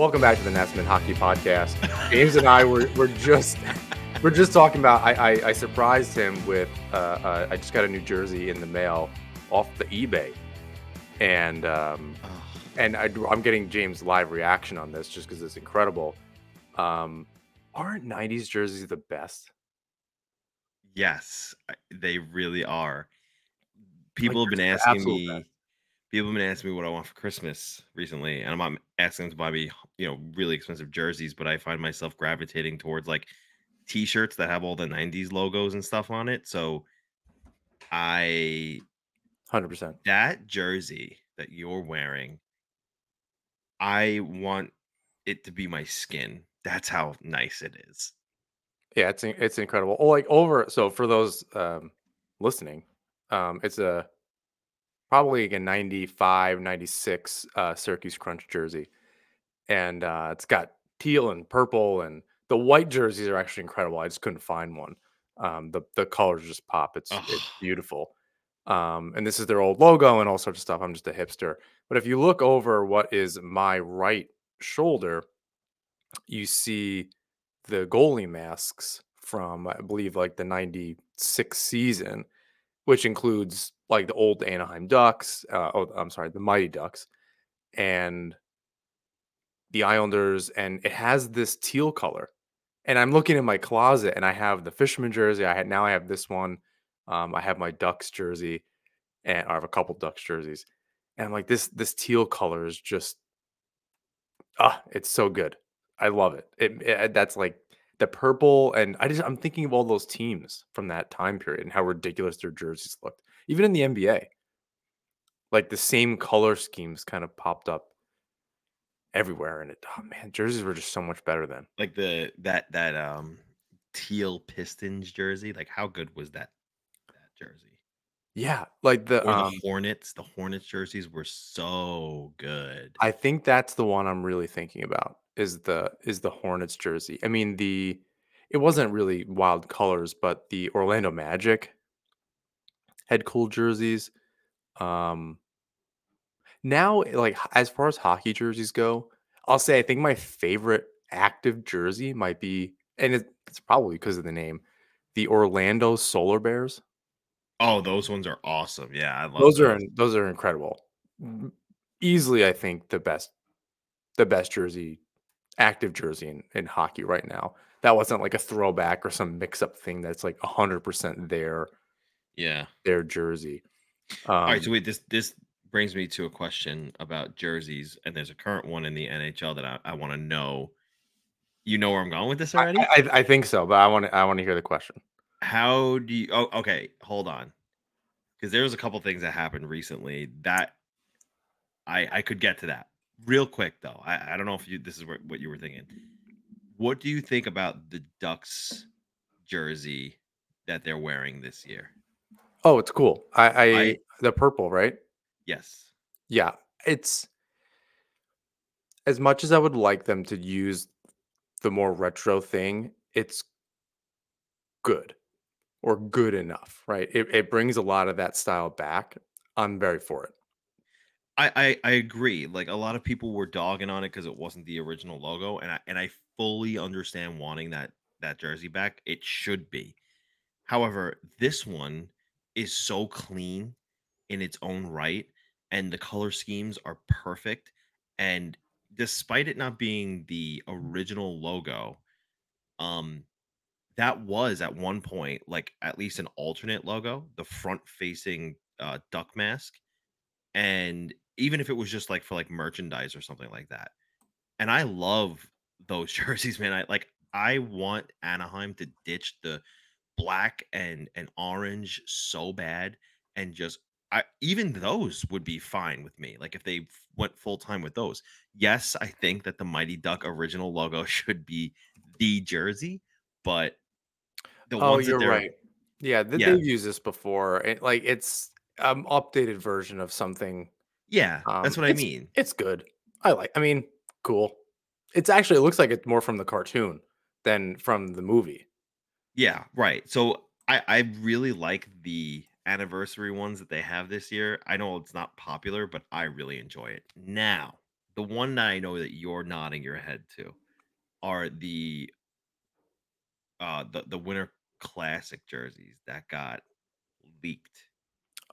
Welcome back to the Netsman Hockey Podcast. James and I were, were just we're just talking about. I, I, I surprised him with. Uh, uh, I just got a New Jersey in the mail off the eBay, and um, and I, am getting James' live reaction on this just because it's incredible. Um, aren't '90s jerseys the best? Yes, they really are. People like, have been asking me. Best people have been asking me what I want for Christmas recently, and I'm not asking them to buy me, you know, really expensive jerseys, but I find myself gravitating towards like t-shirts that have all the 90s logos and stuff on it. So I 100% that jersey that you're wearing, I want it to be my skin. That's how nice it is. Yeah, it's it's incredible. Oh, like over so for those um listening, um it's a probably like a 95, 96 uh, Syracuse Crunch jersey. And uh, it's got teal and purple, and the white jerseys are actually incredible. I just couldn't find one. Um, the the colors just pop. It's it's beautiful. Um, and this is their old logo and all sorts of stuff. I'm just a hipster. But if you look over what is my right shoulder, you see the goalie masks from I believe like the 96 season, which includes like the old Anaheim Ducks. Uh, oh, I'm sorry, the Mighty Ducks, and the Islanders, and it has this teal color. And I'm looking in my closet, and I have the Fisherman jersey. I had now I have this one. Um, I have my Ducks jersey, and I have a couple Ducks jerseys. And I'm like, this this teal color is just ah, it's so good. I love it. It, it. That's like the purple, and I just I'm thinking of all those teams from that time period and how ridiculous their jerseys looked even in the NBA, like the same color schemes kind of popped up everywhere. And it, oh man, jerseys were just so much better then. Like the that that um teal Pistons jersey, like how good was that that jersey? Yeah, like the, or the um, Hornets. The Hornets jerseys were so good. I think that's the one I'm really thinking about. Is the is the Hornets jersey? I mean the it wasn't really wild colors, but the Orlando Magic had cool jerseys. Um, now, like as far as hockey jerseys go, I'll say I think my favorite active jersey might be, and it's probably because of the name, the Orlando Solar Bears. Oh, those ones are awesome. Yeah, I love those. Those are those are incredible. Easily, I think the best, the best jersey, active jersey in, in hockey right now. That wasn't like a throwback or some mix-up thing. That's like hundred percent their yeah. their jersey. Um, All right, so um wait, this this brings me to a question about jerseys, and there's a current one in the NHL that I, I want to know. You know where I'm going with this already? I, I, I think so, but I want to I want to hear the question. How do you? Oh, okay, hold on, because there was a couple things that happened recently that I I could get to that real quick though. I, I don't know if you this is what, what you were thinking. What do you think about the Ducks jersey that they're wearing this year? Oh, it's cool. I, I, I the purple, right? Yes. Yeah, it's as much as I would like them to use the more retro thing, it's good or good enough, right? It, it brings a lot of that style back. I'm very for it. I, I, I agree. Like a lot of people were dogging on it because it wasn't the original logo, and I and I fully understand wanting that that jersey back. It should be. However, this one is so clean in its own right and the color schemes are perfect. And despite it not being the original logo, um, that was at one point like at least an alternate logo, the front facing uh, duck mask, and even if it was just like for like merchandise or something like that. And I love those jerseys, man. I like I want Anaheim to ditch the black and and orange so bad and just I even those would be fine with me. Like if they went full time with those. Yes, I think that the Mighty Duck original logo should be the jersey, but the oh, ones you're right. Yeah, they, yeah, they've used this before. It, like it's um updated version of something. Yeah, um, that's what I mean. It's good. I like. I mean, cool. It's actually it looks like it's more from the cartoon than from the movie. Yeah, right. So I I really like the anniversary ones that they have this year. I know it's not popular, but I really enjoy it. Now, the one that I know that you're nodding your head to are the uh the the winter classic jerseys that got leaked.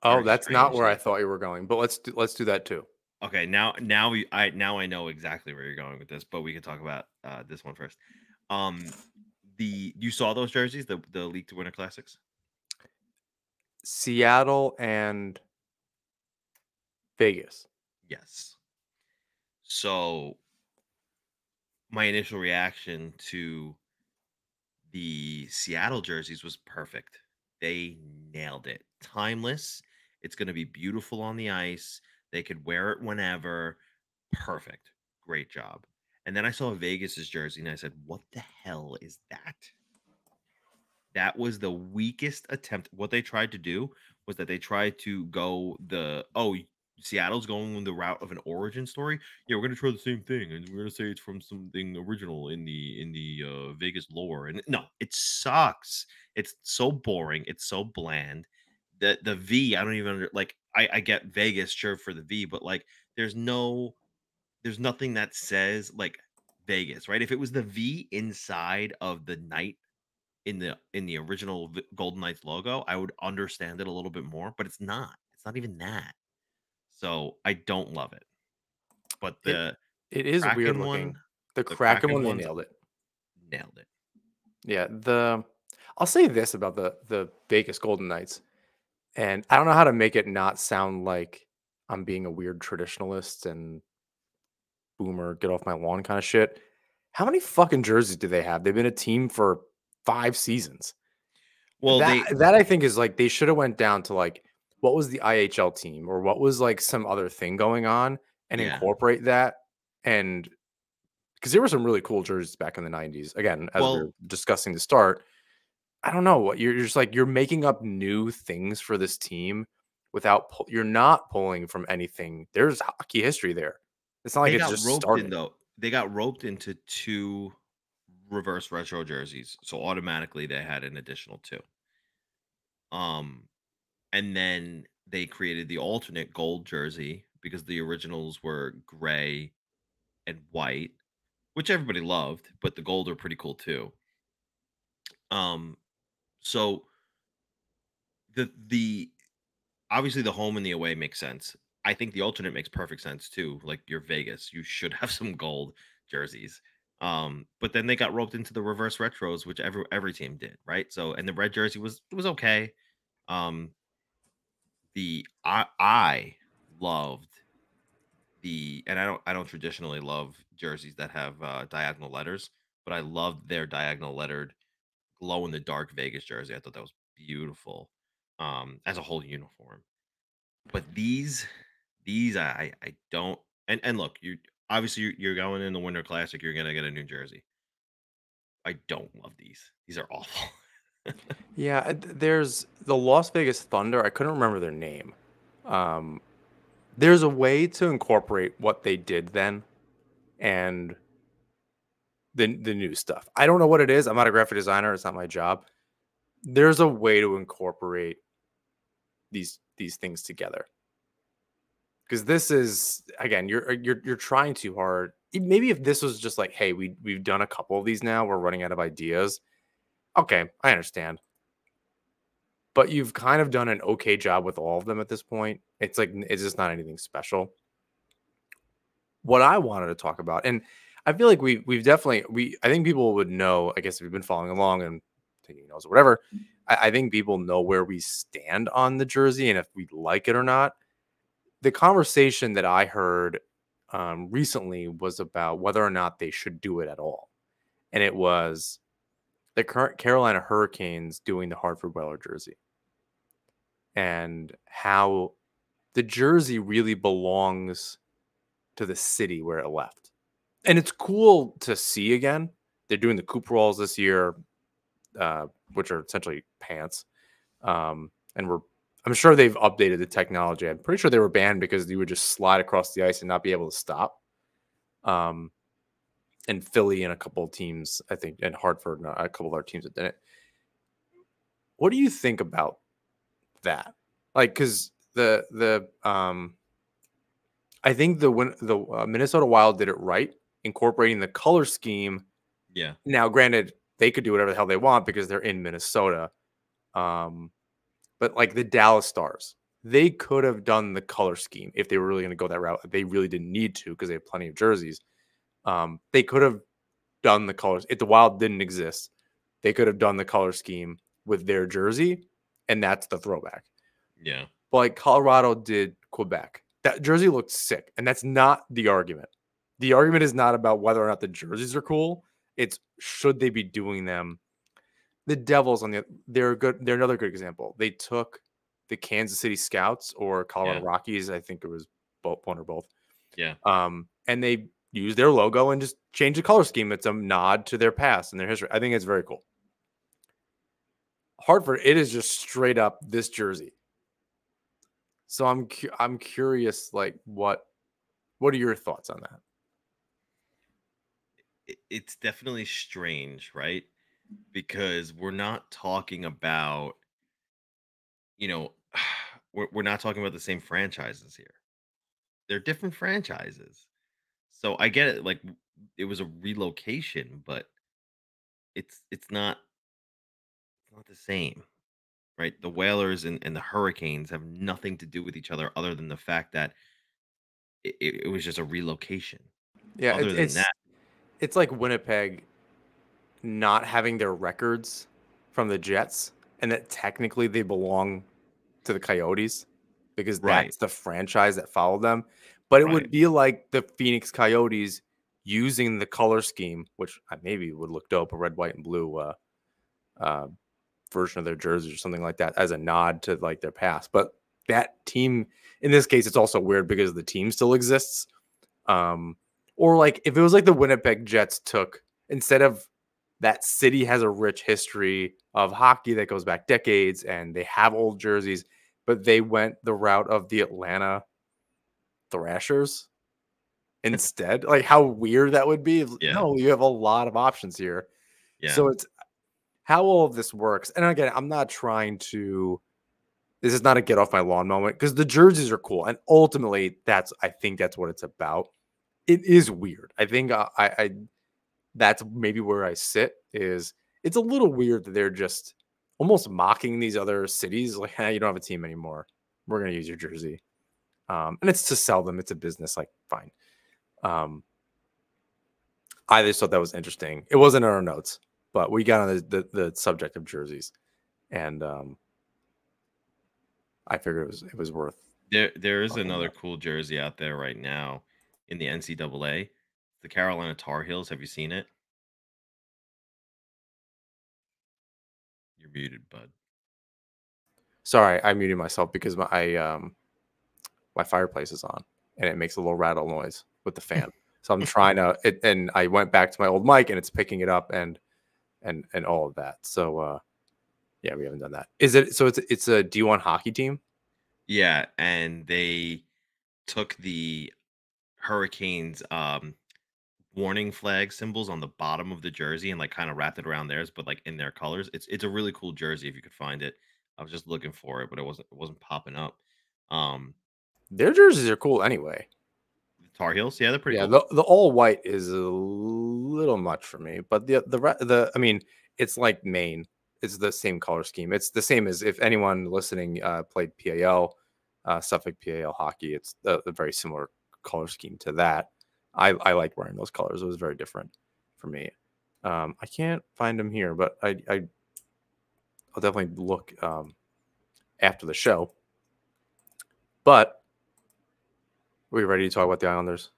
Oh, that's not where I thought you were going, but let's do, let's do that too. Okay, now now we I now I know exactly where you're going with this, but we can talk about uh this one first. Um the you saw those jerseys, the the league to winter classics? Seattle and Vegas. Yes. So my initial reaction to the Seattle jerseys was perfect. They nailed it. Timeless. It's going to be beautiful on the ice. They could wear it whenever. Perfect. Great job. And then I saw Vegas's jersey and I said, "What the hell is that?" that was the weakest attempt. What they tried to do was that they tried to go the oh Seattle's going the route of an origin story. Yeah, we're gonna try the same thing, and we're gonna say it's from something original in the in the uh, Vegas lore. And no, it sucks. It's so boring. It's so bland. The the V, I don't even under, like. I I get Vegas sure for the V, but like, there's no, there's nothing that says like Vegas, right? If it was the V inside of the knight in the in the original Golden Knights logo, I would understand it a little bit more, but it's not. It's not even that. So I don't love it. But the it, it is Kraken weird looking. One, the, the Kraken, Kraken one, they nailed it. Nailed it. Yeah, the I'll say this about the the Vegas Golden Knights, and I don't know how to make it not sound like I'm being a weird traditionalist and boomer, get off my lawn kind of shit. How many fucking jerseys do they have? They've been a team for five seasons. Well, that, they, that I think is like they should have went down to like what was the IHL team or what was like some other thing going on and yeah. incorporate that and because there were some really cool jerseys back in the 90s again as well, we are discussing the start i don't know what you're, you're just like you're making up new things for this team without you're not pulling from anything there's hockey history there it's not like it's just started in, though they got roped into two reverse retro jerseys, so automatically they had an additional two. Um, and then they created the alternate gold jersey because the originals were gray and white, which everybody loved, but the gold are pretty cool too. Um, so the the obviously the home and the away makes sense. I think the alternate makes perfect sense too. Like you're Vegas, you should have some gold jerseys. Um, but then they got roped into the reverse retros, which every every team did, right? So and the red jersey was was okay. Um, the I I loved the and I don't I don't traditionally love jerseys that have uh, diagonal letters, but I loved their diagonal lettered glow in the dark Vegas jersey. I thought that was beautiful um, as a whole uniform. But these these I I don't and and look you obviously you're, going in the Winter Classic. You're gonna get a New Jersey. I don't love these. These are awful. yeah, there's the Las Vegas Thunder. I couldn't remember their name. Um, there's a way to incorporate what they did then, and the the new stuff. I don't know what it is. I'm not a graphic designer. It's not my job. There's a way to incorporate these these things together because this is again you're uh, you're you're trying too hard. Maybe if this was just like, hey, we we've done a couple of these now, we're running out of ideas. Okay, I understand. But you've kind of done an okay job with all of them at this point. It's like it's just not anything special. What I wanted to talk about, and I feel like we we've definitely we I think people would know. I guess if you've been following along and taking notes or whatever, I, I think people know where we stand on the jersey and if we like it or not. The conversation that I heard um, recently was about whether or not they should do it at all, and it was the current Carolina Hurricanes doing the Hartford Whaler jersey, and how the jersey really belongs to the city where it left. And it's cool to see again. They're doing the Cooperalls this year, uh, which are essentially pants. Um, and we're I'm sure they've updated the technology. I'm pretty sure they were banned because you would just slide across the ice and not be able to stop. Um, and Philly and a couple of teams, I think, and Hartford and a couple of other teams that did it. What do you think about that? Like, because the the um, I think the when the uh, Minnesota Wild did it right, incorporating the color scheme. Yeah. Now, granted, they could do whatever the hell they want because they're in Minnesota. Um, but like the Dallas Stars, they could have done the color scheme if they were really going to go that route. They really didn't need to because they have plenty of jerseys. Um, they could have done the colors if the Wild didn't exist. They could have done the color scheme with their jersey, and that's the throwback. Yeah. But like Colorado did Quebec. That jersey looked sick, and that's not the argument. The argument is not about whether or not the jerseys are cool. It's should they be doing them the Devils on the they're good. They're another good example. They took the Kansas City Scouts or Colorado Yeah. Rockies. I think it was both one or both. Yeah. Um, and they use their logo and just change the color scheme. It's a nod to their past and their history. I think it's very cool. Hartford, it is just straight up this jersey. So I'm cu- I'm curious, like what what are your thoughts on that? It- it's definitely strange, right? Because we're not talking about, you know, we're, we're not talking about the same franchises here. They're different franchises. So I get it. Like it was a relocation, but it's it's not it's not the same, right? The Whalers and, and the Hurricanes have nothing to do with each other other than the fact that it, it, it was just a relocation. Yeah, other it- than it's that, it's like Winnipeg not having their records from the Jets, and that technically they belong to the Coyotes because Right. that's the franchise that followed them. But it would be like the Phoenix Coyotes using the color scheme, which I maybe would look dope, a red, white, and blue uh, uh, version of their jerseys or something like that as a nod to like their past. But that team, in this case, it's also weird because the team still exists. Um, or like if it was like the Winnipeg Jets took instead of that city has a rich history of hockey that goes back decades and they have old jerseys, but they went the route of the Atlanta Thrashers instead. like how weird that would be. Yeah. No, you have a lot of options here. yeah. So it's how all of this works. And again, I'm not trying to this is not a get off my lawn moment because the jerseys are cool. And ultimately, that's I think that's what it's about. It is weird. I think I, I, I that's maybe where I sit is it's a little weird that they're just almost mocking these other cities like hey, you don't have a team anymore. We're gonna use your jersey. Um, and it's to sell them, it's a business, like fine. Um I just thought that was interesting. It wasn't in our notes, but we got on the, the, the subject of jerseys, and um, I figured it was it was worth. There, there is another about. cool jersey out there right now in the NCAA. The Carolina Tar Heels. Have you seen it? You're muted, bud. Sorry, I muted myself because my I, um my fireplace is on and it makes a little rattle noise with the fan. so I'm trying to it, and I went back to my old mic and it's picking it up and and and all of that. So uh yeah, we haven't done that. Is it so? It's it's a D1 hockey team. Yeah, and they took the Hurricanes um warning flag symbols on the bottom of the jersey and like kind of wrapped it around theirs, but like in their colors. It's it's a really cool jersey if you could find it. I was just looking for it, but it wasn't it wasn't popping up. Um Their jerseys are cool anyway. Tar Heels, yeah, they're pretty yeah, cool. the, the all white is a little much for me, but the the the I mean, it's like Maine. It's the same color scheme. It's the same as if anyone listening uh, played PAL. uh, Suffolk PAL hockey. It's a, a, very similar color scheme to that. I, I like wearing those colors. It was very different for me. Um, I can't find them here, but I, I will definitely look um, after the show. But we ready to talk about the Islanders?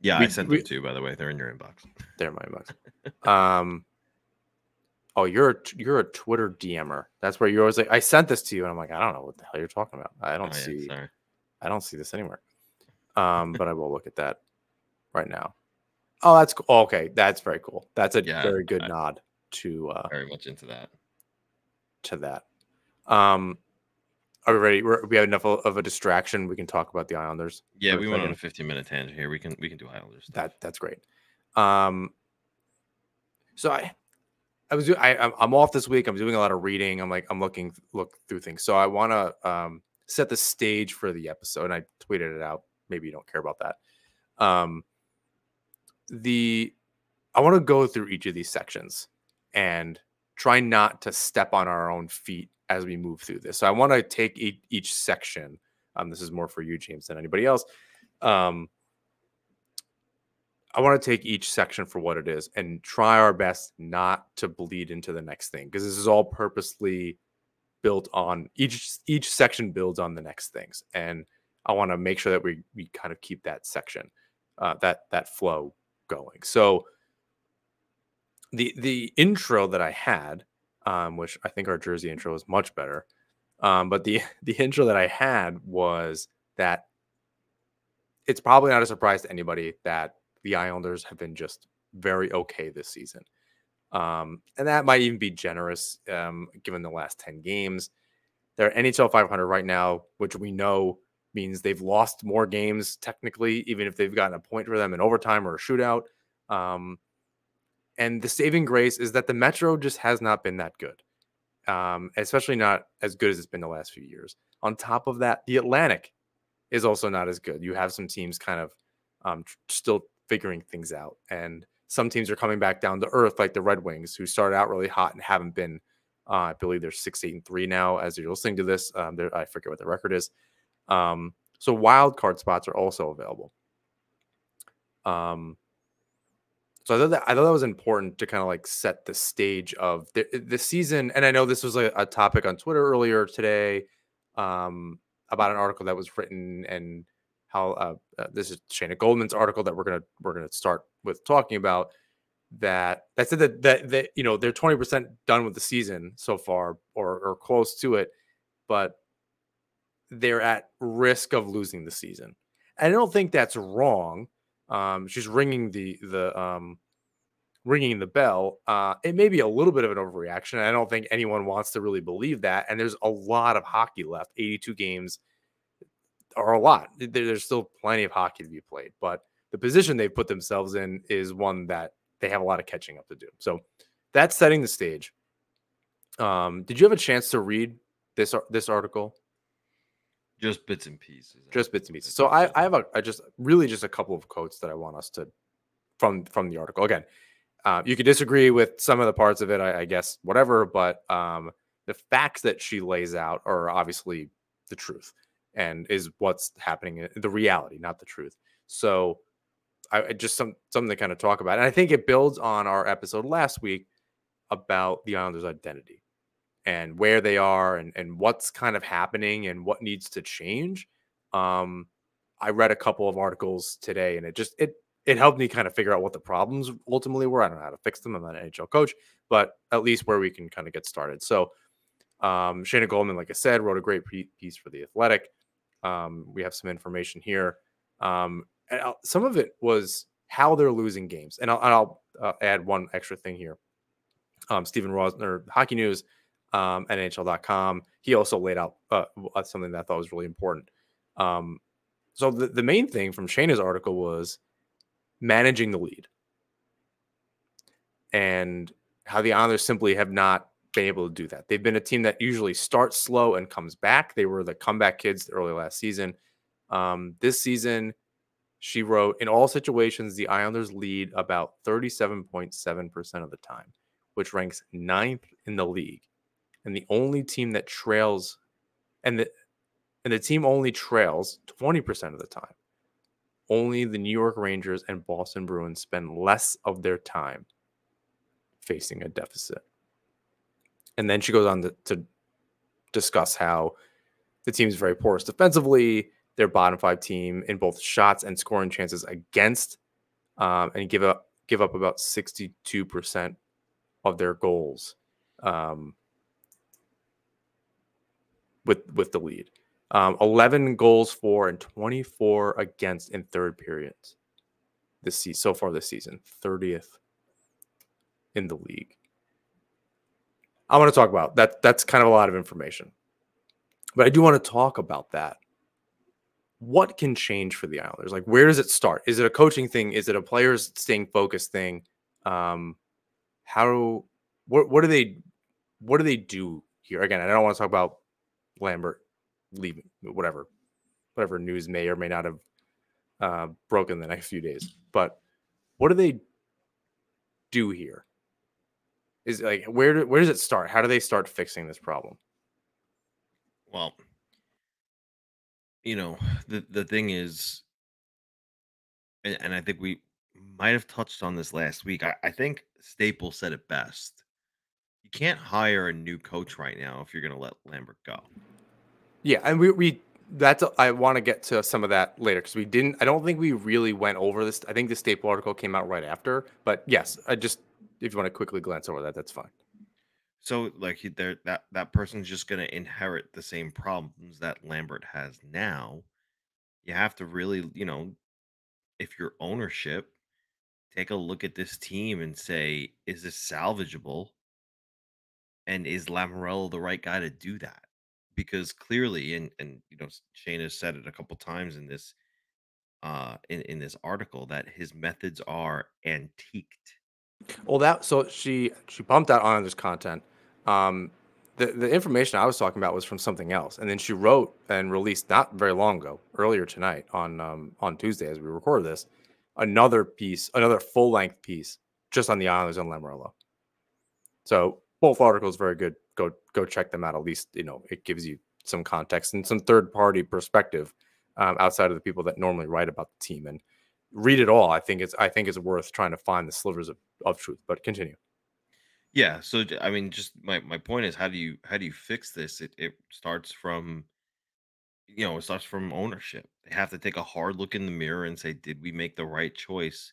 Yeah, we, I sent we, them too. By the way, they're in your inbox. They're in my inbox. um, oh, you're a, you're a Twitter DMer. That's where you're always like, I sent this to you, and I'm like, I don't know what the hell you're talking about. I don't oh, see. Yeah, I don't see this anywhere. Um, but I will look at that right now. Oh, that's cool. Oh, okay, that's very cool. That's a yeah, very good I, nod to uh, very much into that. To that. Um, are we ready? We're, we have enough of a distraction. We can talk about the Islanders. Yeah, we went on a 15 minute tangent here. We can we can do Islanders. Stuff. That that's great. Um, so I I was I I'm off this week. I'm doing a lot of reading. I'm like I'm looking look through things. So I want to um set the stage for the episode. And I tweeted it out. Maybe you don't care about that. Um, the I want to go through each of these sections and try not to step on our own feet as we move through this. So I want to take each, each section. Um, this is more for you, James, than anybody else. Um, I want to take each section for what it is and try our best not to bleed into the next thing because this is all purposely built on each each section builds on the next things and I want to make sure that we we kind of keep that section uh, that that flow going. So the the intro that I had, um, which I think our Jersey intro is much better, um, but the the intro that I had was that it's probably not a surprise to anybody that the Islanders have been just very okay this season. Um, and that might even be generous um, given the last 10 games. They're NHL 500 right now, which we know means they've lost more games technically, even if they've gotten a point for them in overtime or a shootout. Um, and the saving grace is that the Metro just has not been that good, um, especially not as good as it's been the last few years. On top of that, the Atlantic is also not as good. You have some teams kind of um, still figuring things out. And some teams are coming back down to earth, like the Red Wings, who started out really hot and haven't been. Uh, I believe they're six, eight, and three now. As you're listening to this, um, I forget what the record is. Um, so wild card spots are also available. Um, so I thought that I thought that was important to kind of like set the stage of the, the season. And I know this was a, a topic on Twitter earlier today um, about an article that was written and how uh, uh, this is Shayna Goldman's article that we're gonna we're gonna start with talking about that that said that that, that you know they're 20% done with the season so far or or close to it but they're at risk of losing the season and i don't think that's wrong um she's ringing the the um ringing the bell uh it may be a little bit of an overreaction i don't think anyone wants to really believe that and there's a lot of hockey left 82 games are a lot. There's still plenty of hockey to be played, but the position they've put themselves in is one that they have a lot of catching up to do. So that's setting the stage. Um, did you have a chance to read this this article? Just bits and pieces. Just bits and pieces. So I, I have a I just really just a couple of quotes that I want us to from from the article. Again, uh, you could disagree with some of the parts of it, I, I guess, whatever. But um, the facts that she lays out are obviously the truth and is what's happening the reality not the truth so i just some something to kind of talk about and i think it builds on our episode last week about the islanders identity and where they are and, and what's kind of happening and what needs to change um i read a couple of articles today and it just it it helped me kind of figure out what the problems ultimately were i don't know how to fix them i'm not an nhl coach but at least where we can kind of get started so um, Shayna Goldman, like I said, wrote a great piece for the Athletic. Um, we have some information here. Um, some of it was how they're losing games. And I'll, I'll uh, add one extra thing here. Um, Stefen Rosner, Hockey News, um, NHL.com, he also laid out uh, uh, something that I thought was really important. Um, so the, the main thing from Shayna's article was managing the lead and how the Islanders simply have not been able to do that. They've been a team that usually starts slow and comes back. They were the comeback kids early last season. Um, this season, she wrote, in all situations, the Islanders lead about 37.7% of the time, which ranks ninth in the league. And the only team that trails, and the, and the team only trails 20% of the time. Only the New York Rangers and Boston Bruins spend less of their time facing a deficit. And then she goes on to, to discuss how the team is very porous defensively. Their bottom five team in both shots and scoring chances against, um, and give up give up about sixty two percent of their goals um, with with the lead. Um, Eleven goals for and twenty four against in third periods. This season so far this season, thirtieth in the league. I want to talk about that. That's kind of a lot of information, but I do want to talk about that. What can change for the Islanders? Like, where does it start? Is it a coaching thing? Is it a players staying focused thing? Um, how? What? What do they? What do they do here? Again, I don't want to talk about Lambert leaving, whatever, whatever news may or may not have uh, broken the next few days. But what do they do here? Is like where where does it start? How do they start fixing this problem? Well, you know, the the thing is, and, and I think we might have touched on this last week. I, I think Staples said it best. You can't hire a new coach right now if you're going to let Lambert go. Yeah, and we we that's I want to get to some of that later because we didn't. I don't think we really went over this. I think the Staple article came out right after, but yes, I just if you want to quickly glance over that, that's fine. So like there that that person's just going to inherit the same problems that Lambert has now. You have to really, you know, if your ownership, take a look at this team and say, is this salvageable? And is Lamoriello the right guy to do that? Because clearly, and and you know, Shane has said it a couple times in this uh in, in this article that his methods are antiqued well, that so she she pumped out on this content. Um, the the information I was talking about was from something else, and then she wrote and released not very long ago, earlier tonight on um, on Tuesday as we record this, another piece, another full length piece just on the Islanders and Lamoriello. So both articles very good. Go go check them out. At least you know it gives you some context and some third party perspective um, outside of the people that normally write about the team and read it all. I think it's I think it's worth trying to find the slivers of, of truth. But continue. Yeah. So I mean, just my my point is, how do you how do you fix this? It it starts from you know it starts from ownership. They have to take a hard look in the mirror and say, did we make the right choice?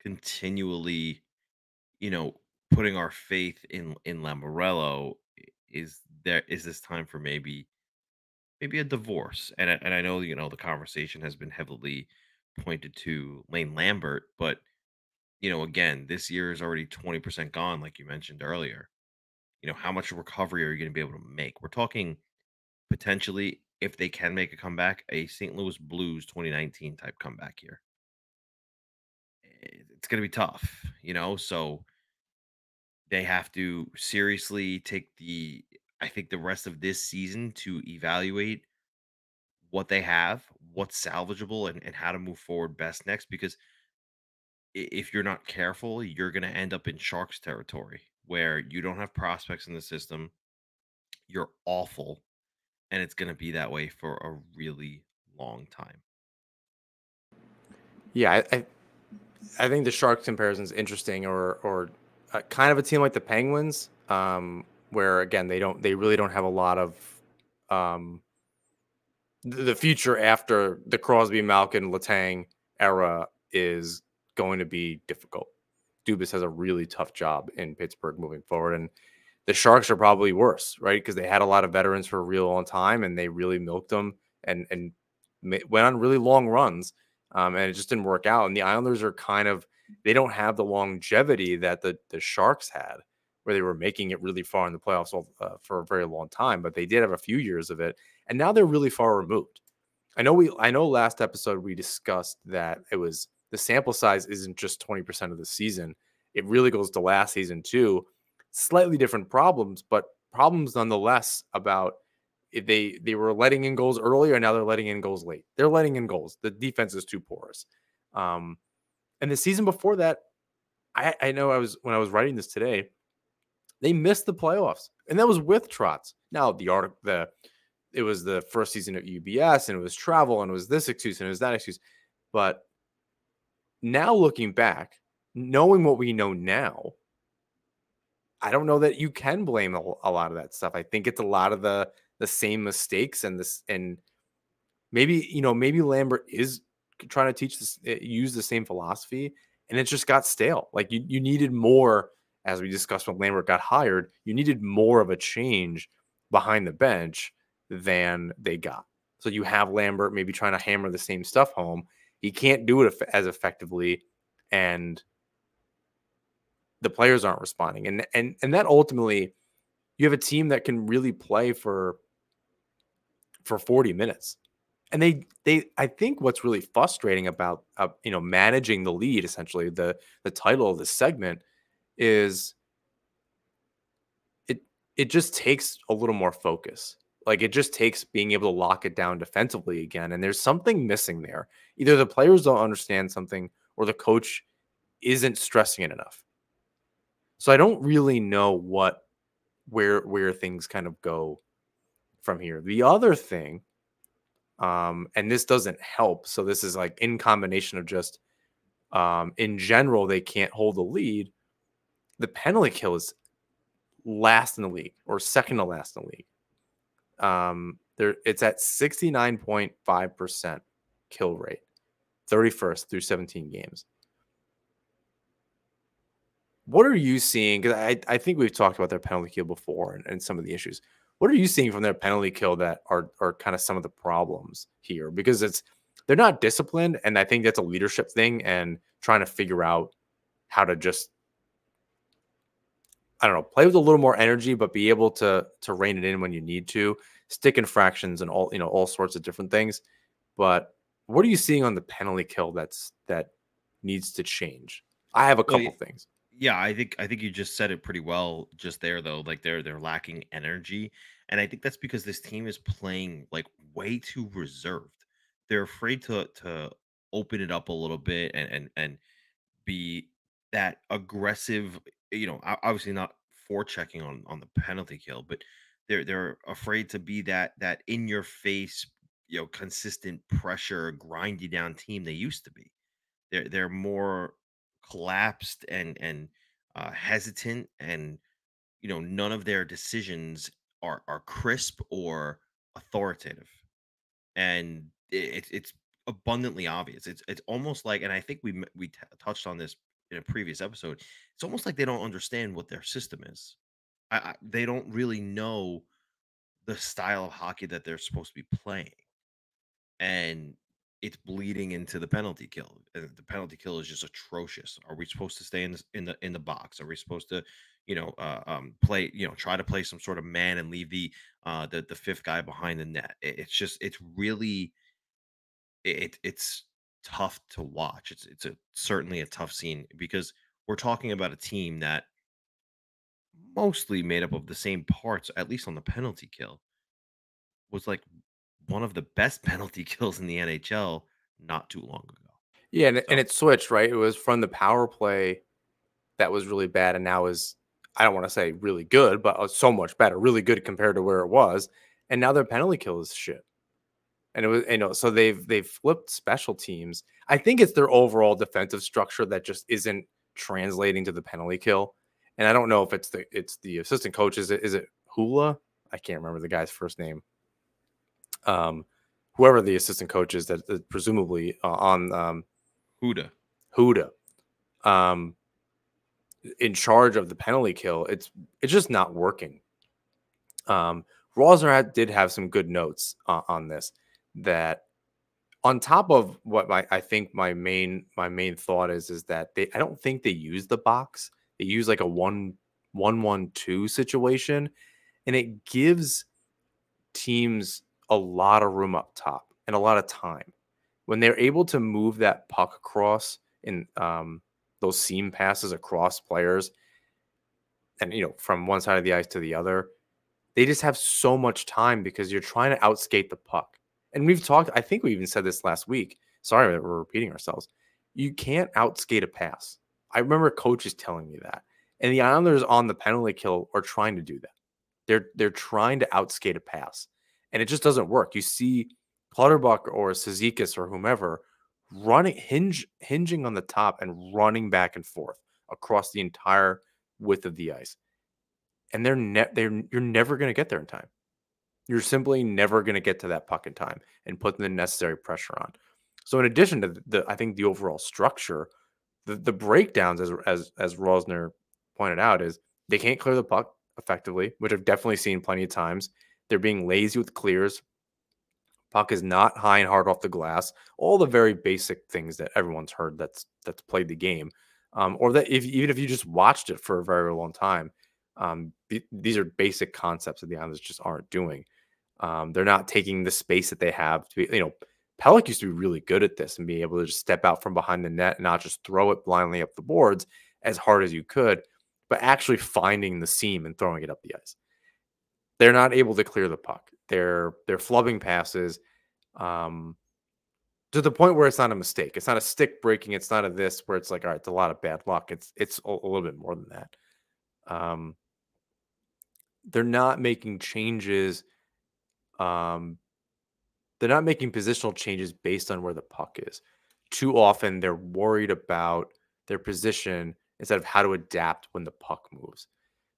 Continually, you know, putting our faith in in Lamoriello is there is this time for maybe maybe a divorce and I, and I know you know the conversation has been heavily pointed to Lane Lambert, but you know, again, this year is already 20% gone, like you mentioned earlier. You know, how much recovery are you going to be able to make? We're talking potentially, if they can make a comeback, a St. Louis Blues 2019 type comeback here. Eh, it's going to be tough, you know, so they have to seriously take the, I think, the rest of this season to evaluate what they have, what's salvageable, and, and how to move forward best next. Because if you're not careful, you're going to end up in Sharks territory where you don't have prospects in the system. You're awful. And it's going to be that way for a really long time. Yeah, I, I, I think the Sharks comparison is interesting, or or uh, kind of a team like the Penguins, um, where again they don't they really don't have a lot of um, the future after the Crosby, Malkin, Letang era is going to be difficult. Dubas has a really tough job in Pittsburgh moving forward, and the Sharks are probably worse, right? Because they had a lot of veterans for a real long time, and they really milked them and and went on really long runs, um, and it just didn't work out. And the Islanders are kind of they don't have the longevity that the the Sharks had, where they were making it really far in the playoffs uh, for a very long time, but they did have a few years of it and now they're really far removed. I know we I know last episode we discussed that it was the sample size isn't just 20% of the season. It really goes to last season too. Slightly different problems, but problems nonetheless about they they were letting in goals earlier now they're letting in goals late. They're letting in goals. The defense is too porous. Um and the season before that, I, I know I was when I was writing this today, they missed the playoffs. And that was with Trotz. Now the art the it was the first season at UBS and it was travel and it was this excuse and it was that excuse. But now looking back, knowing what we know now, I don't know that you can blame a, a lot of that stuff. I think it's a lot of the the same mistakes and this and maybe you know maybe Lambert is trying to teach this eh, use the same philosophy and it just got stale. Like you you needed more as we discussed when Lambert got hired, you needed more of a change behind the bench than they got. So you have Lambert maybe trying to hammer the same stuff home. He can't do it as effectively and the players aren't responding. And and and that ultimately you have a team that can really play for for 40 minutes. And they they I think what's really frustrating about uh, you know managing the lead essentially the the title of the segment is it it just takes a little more focus. Like it just takes being able to lock it down defensively again and there's something missing there. Either the players don't understand something or the coach isn't stressing it enough. So I don't really know what where where things kind of go from here. The other thing, um, and this doesn't help. So this is like in combination of just um, in general, they can't hold the lead. The penalty kill is last in the league or second to last in the league. Um, there it's at 69.5% kill rate, 31st through 17 games. What are you seeing? Because I, I think we've talked about their penalty kill before and, and some of the issues. What are you seeing from their penalty kill that are are kind of some of the problems here? Because it's they're not disciplined, and I think that's a leadership thing and trying to figure out how to just I don't know, play with a little more energy, but be able to to rein it in when you need to, stick infractions and all you know all sorts of different things. But what are you seeing on the penalty kill that's that needs to change? I have a couple well, things yeah, I think I think you just said it pretty well just there though. Like they're they're lacking energy. And I think that's because this team is playing like way too reserved. They're afraid to to open it up a little bit and and and be that aggressive, you know, obviously not for checking on on the penalty kill, but they're they're afraid to be that that in your face, you know, consistent pressure, grindy down team they used to be. They're they're more collapsed and and uh, hesitant, and you know none of their decisions are are crisp or authoritative, and it, it's abundantly obvious. It's it's almost like, and I think we we t- touched on this in a previous episode. It's almost like they don't understand what their system is. I, I, they don't really know the style of hockey that they're supposed to be playing, and it's bleeding into the penalty kill. The penalty kill is just atrocious. Are we supposed to stay in the in the in the box? Are we supposed to, you know, uh, um, play, you know, try to play some sort of man and leave the uh the the fifth guy behind the net? It, it's just it's really it it's tough to watch. It's it's a certainly a tough scene because we're talking about a team that mostly made up of the same parts, at least on the penalty kill, was like one of the best penalty kills in the NHL not too long ago. Yeah, and, so. and it switched, right? It was from the power play that was really bad, and now is I don't want to say really good, but uh, so much better, really good compared to where it was. And now their penalty kill is shit. And it was, you know, so they've they've flipped special teams. I think it's their overall defensive structure that just isn't translating to the penalty kill. And I don't know if it's the it's the assistant coach. Is it is it Hula? I can't remember the guy's first name um, whoever the assistant coach is that, that presumably uh, on um, Houda. Houda. Um, in charge of the penalty kill, it's it's just not working. Um, Rosner had, did have some good notes uh, on this. That on top of what my I think my main my main thought is is that they I don't think they use the box. They use like a one one one two situation, and it gives teams a lot of room up top and a lot of time. When they're able to move that puck across in um, those seam passes across players, and you know from one side of the ice to the other, they just have so much time because you're trying to outskate the puck. And we've talked. I think we even said this last week. Sorry that we're repeating ourselves. You can't outskate a pass. I remember coaches telling me that. And the Islanders on the penalty kill are trying to do that. They're they're trying to outskate a pass. And it just doesn't work. You see Clutterbuck or Cizikas or whomever running hinge hinging on the top and running back and forth across the entire width of the ice. And they're ne- they're you're never going to get there in time. You're simply never going to get to that puck in time and put the necessary pressure on. So in addition to the I think the overall structure, the the breakdowns as as as Rosner pointed out is they can't clear the puck effectively, which I've definitely seen plenty of times. They're being lazy with clears. Puck is not high and hard off the glass. All the very basic things that everyone's heard that's that's played the game, um, or that if even if you just watched it for a very long time, um, these are basic concepts that the Islanders just aren't doing. Um, they're not taking the space that they have to be. You know, Pelech used to be really good at this and be able to just step out from behind the net and not just throw it blindly up the boards as hard as you could, but actually finding the seam and throwing it up the ice. They're not able to clear the puck. They're they're flubbing passes um, to the point where it's not a mistake. It's not a stick breaking. It's not a this where it's like, all right, it's a lot of bad luck. It's it's a, a little bit more than that. Um, they're not making changes. Um, they're not making positional changes based on where the puck is. Too often, they're worried about their position instead of how to adapt when the puck moves.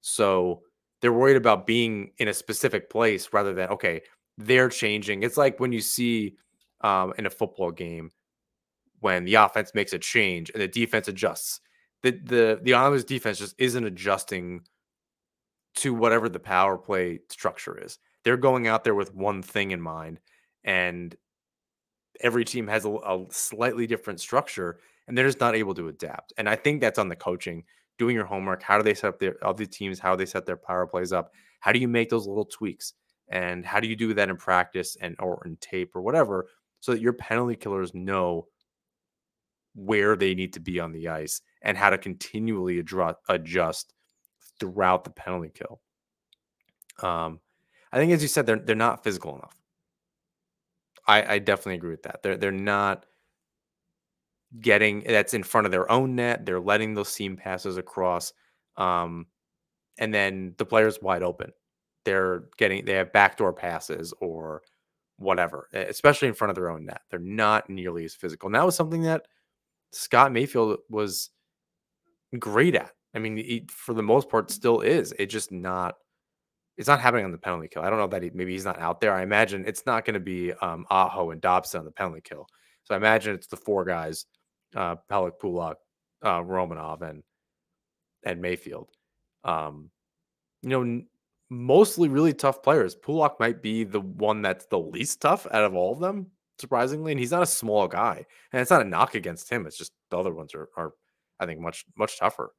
So they're worried about being in a specific place rather than okay, they're changing. It's like when you see um, in a football game when the offense makes a change and the defense adjusts. The the the Islanders defense just isn't adjusting to whatever the power play structure is. They're going out there with one thing in mind, and every team has a, a slightly different structure, and they're just not able to adapt. And I think that's on the coaching, doing your homework. How do they set up their other teams? How they set their power plays up? How do you make those little tweaks? And how do you do that in practice and or in tape or whatever so that your penalty killers know where they need to be on the ice and how to continually adjust throughout the penalty kill. Um, I think, as you said, they're they're not physical enough. I, I definitely agree with that. They're they're not getting that's in front of their own net. They're letting those seam passes across, um, and then the player's wide open they're getting they have backdoor passes or whatever, especially in front of their own net. They're not nearly as physical. And that was something that Scott Mayfield was great at. I mean, he, for the most part, still is. It just not. It's not happening on the penalty kill. I don't know that he, maybe he's not out there. I imagine it's not going to be um, Aho and Dobson on the penalty kill. So I imagine it's the four guys: uh, Pelech, Pulock, uh, Romanov, and and Mayfield. Um, you know, mostly really tough players. Pulock might be the one that's the least tough out of all of them, surprisingly. And he's not a small guy. And it's not a knock against him. It's just the other ones are, are I think, much, much tougher.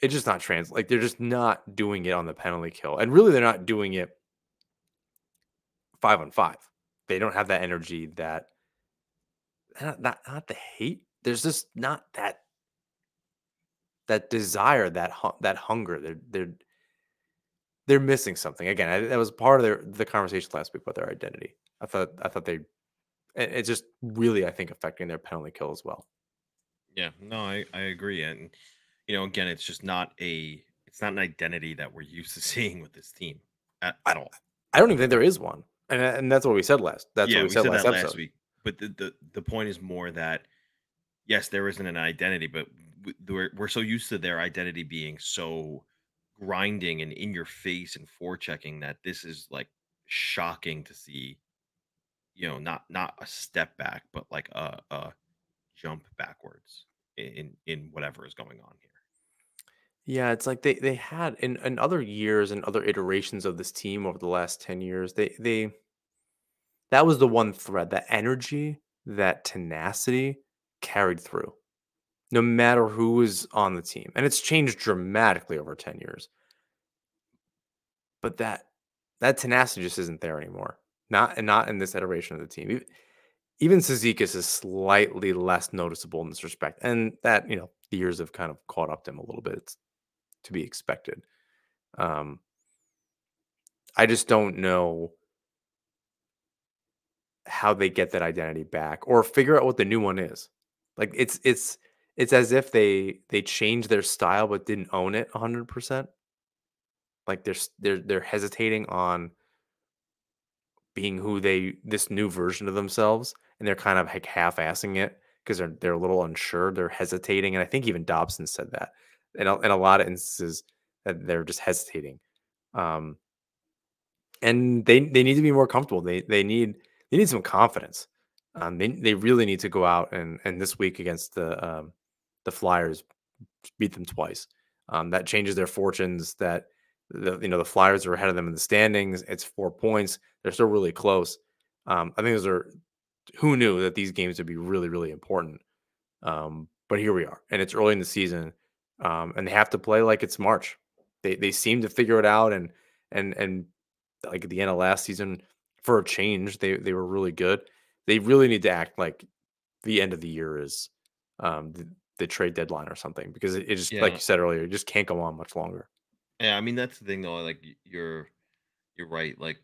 It's just not trans. Like they're just not doing it on the penalty kill. And really, they're not doing it five on five. They don't have that energy that, not, not, not the hate. There's just not that that desire, that that hunger. They're they're they're missing something. Again, I, that was part of their the conversation last week about their identity. I thought I thought they it's just really I think affecting their penalty kill as well. Yeah, no, I I agree, and you know, again, it's just not a it's not an identity that we're used to seeing with this team at, at all. I don't even think there is one, and and that's what we said last. That's yeah, what we, we said, said, last, last week. But the, the the point is more that yes, there isn't an identity, but we're we're so used to their identity being so grinding and in your face and forechecking that this is like shocking to see you know not not a step back but like a, a jump backwards in in whatever is going on here. Yeah it's like they they had in, in other years and other iterations of this team over the last 10 years they they that was the one thread that energy that tenacity carried through no matter who was on the team. And it's changed dramatically over 10 years. But that that tenacity just isn't there anymore. Not and not in this iteration of the team. Even Cizikas is slightly less noticeable in this respect. And that, you know, the years have kind of caught up to him a little bit. It's to be expected. Um I just don't know how they get that identity back or figure out what the new one is. Like it's it's it's as if they they changed their style but didn't own it 100%. Like they're they're they're hesitating on being who they this new version of themselves, and they're kind of like half-assing it because they're they're a little unsure, they're hesitating, and I think even Dobson said that in a, in a lot of instances that they're just hesitating. Um, and they they need to be more comfortable. They they need they need some confidence. Um, they they really need to go out and and this week against the um, the Flyers beat them twice. Um, that changes their fortunes. That the you know the Flyers are ahead of them in the standings. It's four points. They're still really close. Um, I think those are who knew that these games would be really really important. Um, but here we are, and it's early in the season, um, and they have to play like it's March. They they seem to figure it out, and and and like at the end of last season, for a change, they they were really good. They really need to act like the end of the year is um, the, the trade deadline or something because it, it just like you said earlier, it just can't go on much longer. Yeah, I mean that's the thing though. Like you're you're right. Like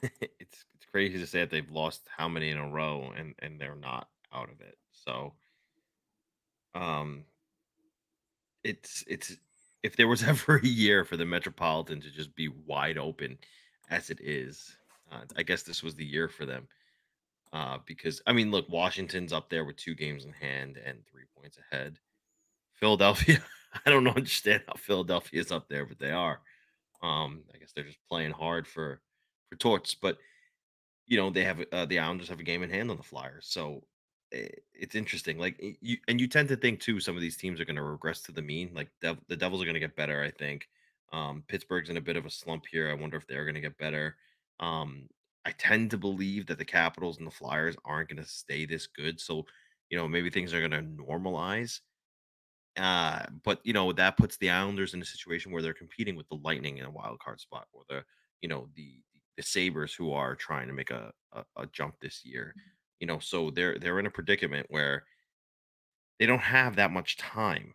it's it's crazy to say that they've lost how many in a row and and they're not out of it. So um it's it's if there was ever a year for the Metropolitan to just be wide open as it is, uh, I guess this was the year for them. Uh, because I mean, look, Washington's up there with two games in hand and three points ahead. Philadelphia, I don't understand how Philadelphia is up there, but they are. Um, I guess they're just playing hard for for torts, but you know they have uh, the Islanders have a game in hand on the Flyers, so eh, it's interesting. Like you, and you tend to think too, some of these teams are going to regress to the mean. Like Dev- the Devils are going to get better, I think. Um, Pittsburgh's in a bit of a slump here. I wonder if they're going to get better. Um, I tend to believe that the Capitals and the Flyers aren't going to stay this good, so you know maybe things are going to normalize. Uh, but you know that puts the Islanders in a situation where they're competing with the Lightning in a wild card spot, or the you know the the Sabres who are trying to make a, a a jump this year. You know, so they're they're in a predicament where they don't have that much time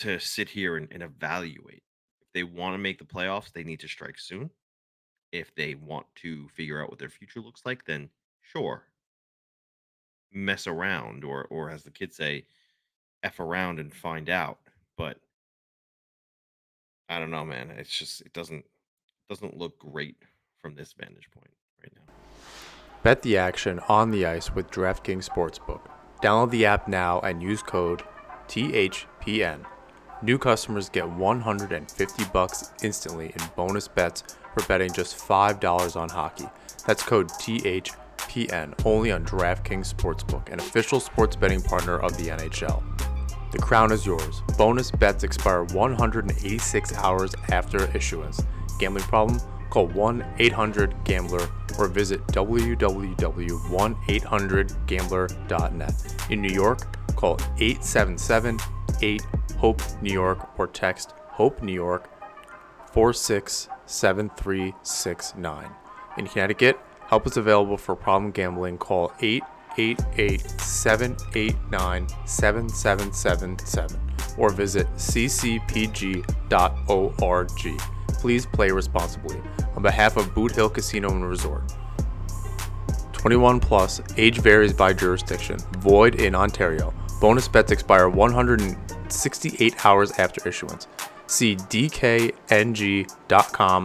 to sit here and, and evaluate. If they want to make the playoffs, they need to strike soon. If they want to figure out what their future looks like, then sure, mess around, or or as the kids say, f around and find out. But I don't know, man. It's just it doesn't doesn't look great from this vantage point right now. Bet the action on the ice with DraftKings Sportsbook. Download the app now and use code THPN. New customers get 150 bucks instantly in bonus bets for betting just $5 on hockey. That's code THPN only on DraftKings Sportsbook, an official sports betting partner of the NHL. The crown is yours. Bonus bets expire 186 hours after issuance. Gambling problem? Call 1 800 Gambler or visit www.1800Gambler.net. In New York, call 877 8 HOPE New York or text HOPE New York 467369. In Connecticut, help is available for problem gambling. Call 888-789-7777 or visit ccpg.org. Please play responsibly. On behalf of Boot Hill Casino and Resort. 21 plus, age varies by jurisdiction. Void in Ontario. Bonus bets expire 168 hours after issuance. See dkng.com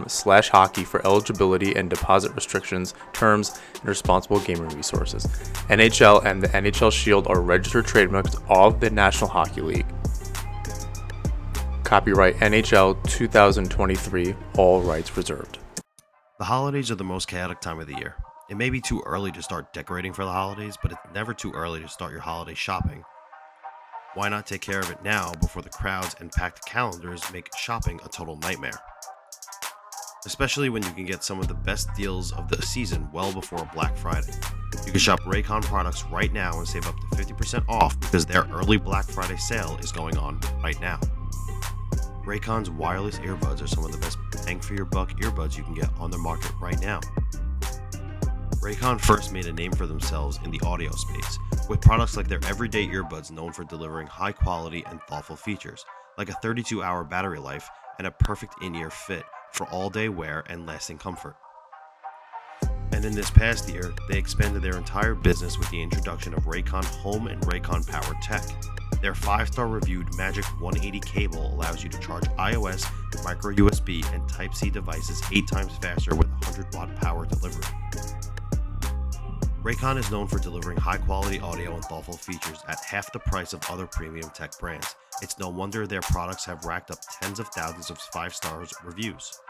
slash hockey for eligibility and deposit restrictions, terms, and responsible gaming resources. NHL and the NHL Shield are registered trademarks of the National Hockey League. Copyright NHL 2023, all rights reserved. The holidays are the most chaotic time of the year. It may be too early to start decorating for the holidays, but it's never too early to start your holiday shopping. Why not take care of it now before the crowds and packed calendars make shopping a total nightmare? Especially when you can get some of the best deals of the season well before Black Friday. You can shop Raycon products right now and save up to 50% off because their early Black Friday sale is going on right now. Raycon's wireless earbuds are some of the best bang for your buck earbuds you can get on the market right now. Raycon first made a name for themselves in the audio space, with products like their everyday earbuds known for delivering high quality and thoughtful features, like a 32 hour battery life and a perfect in ear fit for all day wear and lasting comfort. And in this past year, they expanded their entire business with the introduction of Raycon Home and Raycon Power Tech. Their five star reviewed Magic 180 cable allows you to charge iOS, micro USB, and Type C devices eight times faster with 100 watt power delivery. Raycon is known for delivering high quality audio and thoughtful features at half the price of other premium tech brands. It's no wonder their products have racked up tens of thousands of five stars reviews.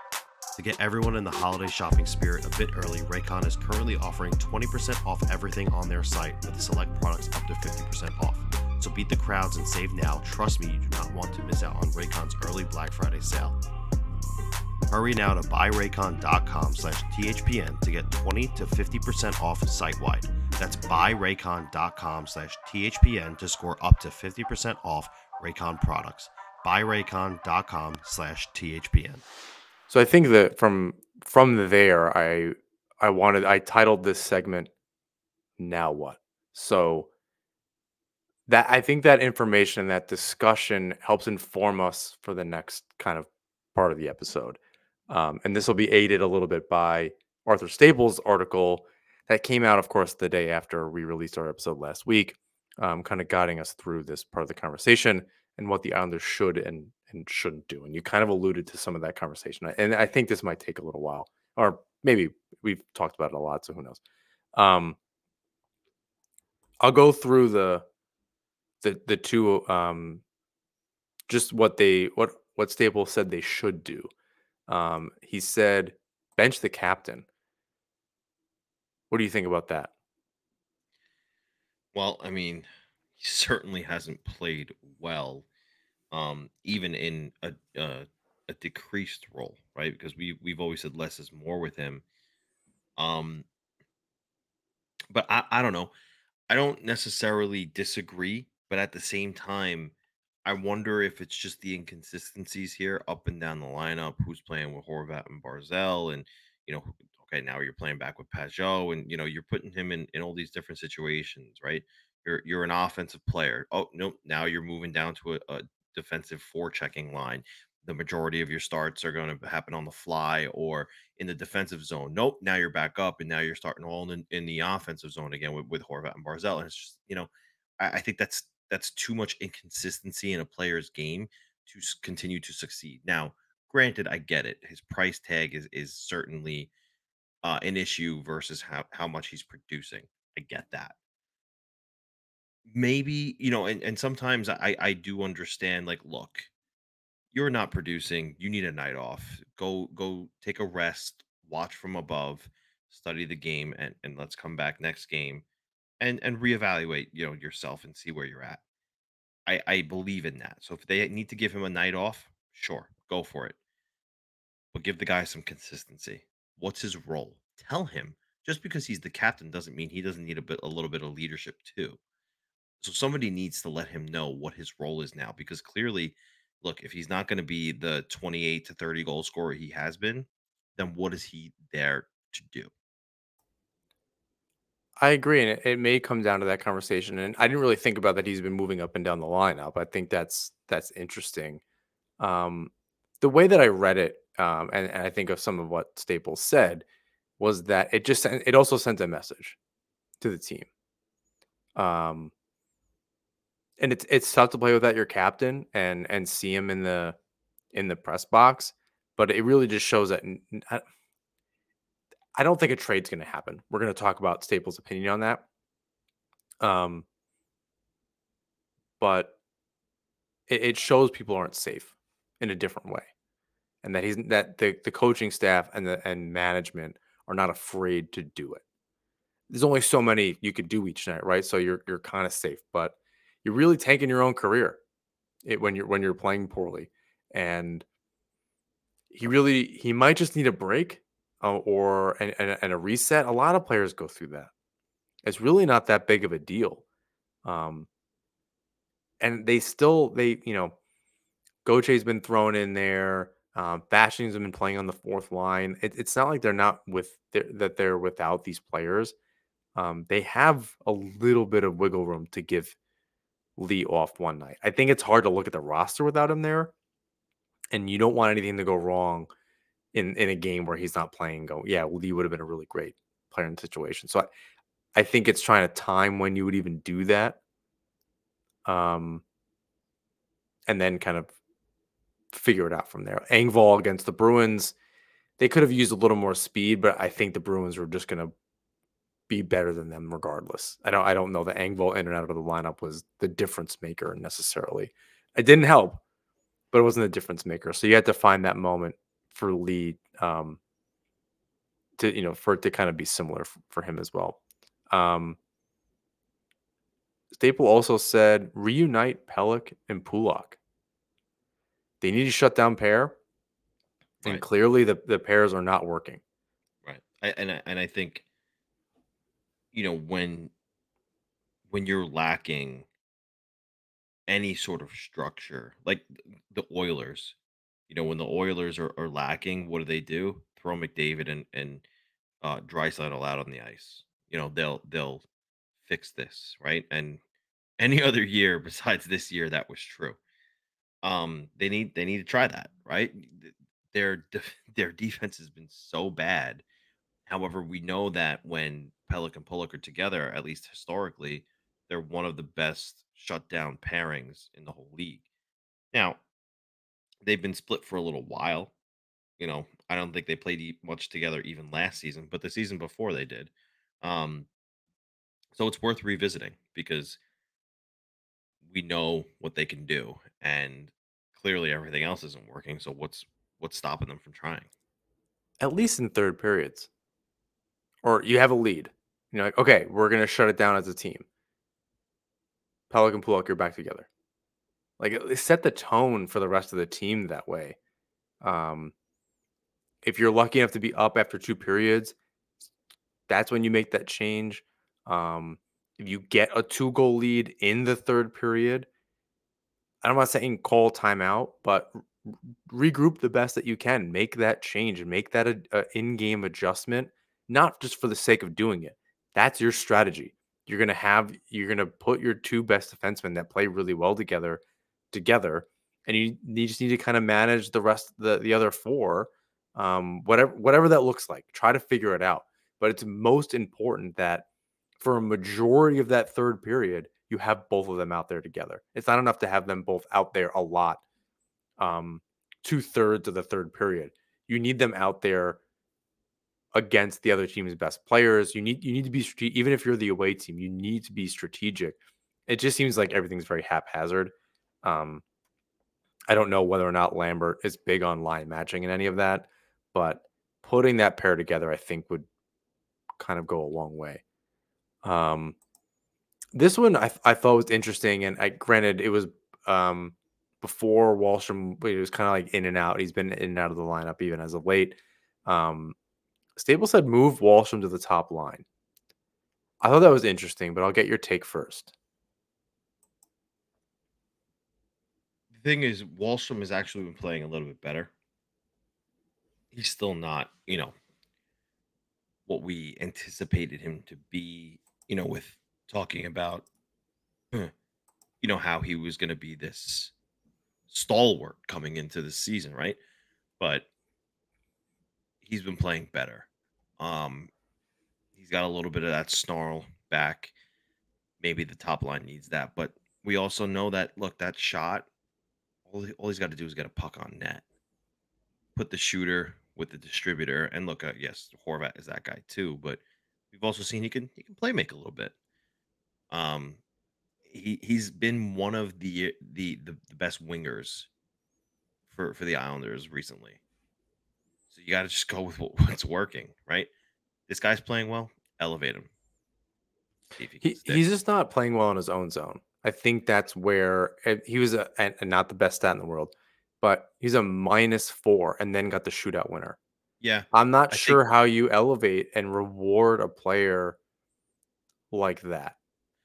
To get everyone in the holiday shopping spirit a bit early, Raycon is currently offering 20% off everything on their site with select products up to 50% off. So beat the crowds and save now. Trust me, you do not want to miss out on Raycon's early Black Friday sale. Hurry now to buyraycon.com slash THPN to get 20 to 50% off site-wide. That's buyraycon.com slash THPN to score up to 50% off Raycon products. Buyraycon.com slash THPN. So I think that from from there, I I wanted I titled this segment "Now What." So that I think that information, that discussion, helps inform us for the next kind of part of the episode. Um, and this will be aided a little bit by Arthur Staples' article that came out, of course, the day after we released our episode last week, um, kind of guiding us through this part of the conversation and what the Islanders should and and shouldn't do. And you kind of alluded to some of that conversation. And I think this might take a little while, or maybe we've talked about it a lot, so who knows. Um, I'll go through the the the two um, just what they what what Staples said they should do. Um, he said bench the captain. What do you think about that? Well, I mean, he certainly hasn't played well, um, even in a, a a decreased role, right? Because we we've always said less is more with him. Um, but I I don't know. I don't necessarily disagree, but at the same time, I wonder if it's just the inconsistencies here up and down the lineup. Who's playing with Horvat and Barzal, and you know, okay, now you're playing back with Pageau, and you know, you're putting him in in all these different situations, right? You're you're an offensive player. Oh no, now you're moving down to a, a defensive forechecking line. The majority of your starts are going to happen on the fly or in the defensive zone. Nope, now you're back up, and now you're starting all in, in the offensive zone again with, with Horvat and Barzal. And it's just you know, I, I think that's that's too much inconsistency in a player's game to continue to succeed. Now, granted, I get it. His price tag is is certainly uh, an issue versus how how much he's producing. I get that. Maybe you know, and and sometimes I I do understand. Like, look, you're not producing. You need a night off. Go go take a rest. Watch from above. Study the game, and and let's come back next game and and reevaluate you know yourself and see where you're at. I i believe in that. So if they need to give him a night off sure go for it. But give the guy some consistency. What's his role? Tell him. Just because he's the captain doesn't mean he doesn't need a bit a little bit of leadership too. So somebody needs to let him know what his role is now because clearly look if he's not going to be the 28 to 30 goal scorer he has been then what is he there to do I agree, and it, it may come down to that conversation. And I didn't really think about that. He's been moving up and down the lineup. I think that's that's interesting. Um, the way that I read it, um, and, and I think of some of what Staples said, was that it just it also sent a message to the team. Um, and it's it's tough to play without your captain and and see him in the in the press box, but it really just shows that I don't think a trade's going to happen. We're going to talk about Staples' opinion on that. Um, but it, it shows people aren't safe in a different way, and that he's that the the coaching staff and the and management are not afraid to do it. There's only so many you could do each night, right? So you're you're kind of safe, but you're really tanking your own career it, when you're when you're playing poorly, and he really he might just need a break uh, or and, and, and, a reset. A lot of players go through that. It's really not that big of a deal. Um, and they still they you know, Goche's been thrown in there. Um, Fasching's been playing on the fourth line. It, it's not like they're not with they're, that they're without these players. Um, they have a little bit of wiggle room to give Lee off one night. I think it's hard to look at the roster without him there, and you don't want anything to go wrong in in a game where he's not playing go yeah well he would have been a really great player in the situation so I, I think it's trying to time when you would even do that um and then kind of figure it out from there Engvall against the Bruins they could have used a little more speed, but I think the Bruins were just going to be better than them regardless. I don't I don't know the Engvall in and out of the lineup was the difference maker necessarily. It didn't help, but it wasn't a difference maker. So you had to find that moment for Lee um, to you know for it to kind of be similar f- for him as well. Um, Staples also said reunite Pelech and Pulock. They need to shut down pair, and Right. clearly the the pairs are not working. Right. I, and I, and I think you know when when you're lacking any sort of structure, like the Oilers, you know, when the Oilers are, are lacking, what do they do? Throw McDavid and and uh out on the ice. You know, they'll they'll fix this, right? And any other year besides this year, that was true. Um, they need they need to try that, right? Their their defense has been so bad However, we know that when Pelech and Pulock are together, at least historically, they're one of the best shutdown pairings in the whole league. Now, they've been split for a little while. You know, I don't think they played much together even last season, but the season before they did. Um, so it's worth revisiting because we know what they can do, and clearly everything else isn't working. So what's what's stopping them from trying? At least in third periods, or you have a lead. You're like, okay, we're gonna shut it down as a team. Pelech and Pulock, you're back together. Like least set the tone for the rest of the team that way. Um, if you're lucky enough to be up after two periods, that's when you make that change. Um, if you get a two goal lead in the third period, I'm not saying call timeout, but regroup the best that you can. Make that change and make that a in-game adjustment, not just for the sake of doing it. That's your strategy. You're gonna have you're gonna put your two best defensemen that play really well together together, and you, you just need to kind of manage the rest the the other four, um, whatever whatever that looks like. Try to figure it out. But it's most important that for a majority of that third period, you have both of them out there together. It's not enough to have them both out there a lot, um, two thirds of the third period. You need them out there against the other team's best players. You need you need to be even if you're the away team, you need to be strategic. It just seems like everything's very haphazard. Um, I don't know whether or not Lambert is big on line matching and any of that, but putting that pair together, I think, would kind of go a long way. Um, this one I, I thought was interesting, and I granted it was um, before Wahlstrom. It was kind of like in and out. He's been in and out of the lineup even as of late. Um, Staples said move Wahlstrom to the top line. I thought that was interesting, but I'll get your take first. Thing is, Wahlstrom has actually been playing a little bit better. He's still not, you know, what we anticipated him to be, you know, with talking about, you know, how he was going to be this stalwart coming into the season, right? But he's been playing better. Um, he's got a little bit of that snarl back. Maybe the top line needs that, but we also know that look, that shot, all, he, all he's got to do is get a puck on net, put the shooter with the distributor, and look, uh, yes, Horvat is that guy too, but we've also seen he can he can play make a little bit. Um, he he's been one of the the the, the best wingers for for the Islanders recently. So you got to just go with what, what's working, right? This guy's playing well. Elevate him. See if he can He, he's just not playing well in his own zone. I think that's where eh, he was a and, not the best stat in the world, but he's a minus four and then got the shootout winner. yeah, I'm not I sure think- how you elevate and reward a player like that,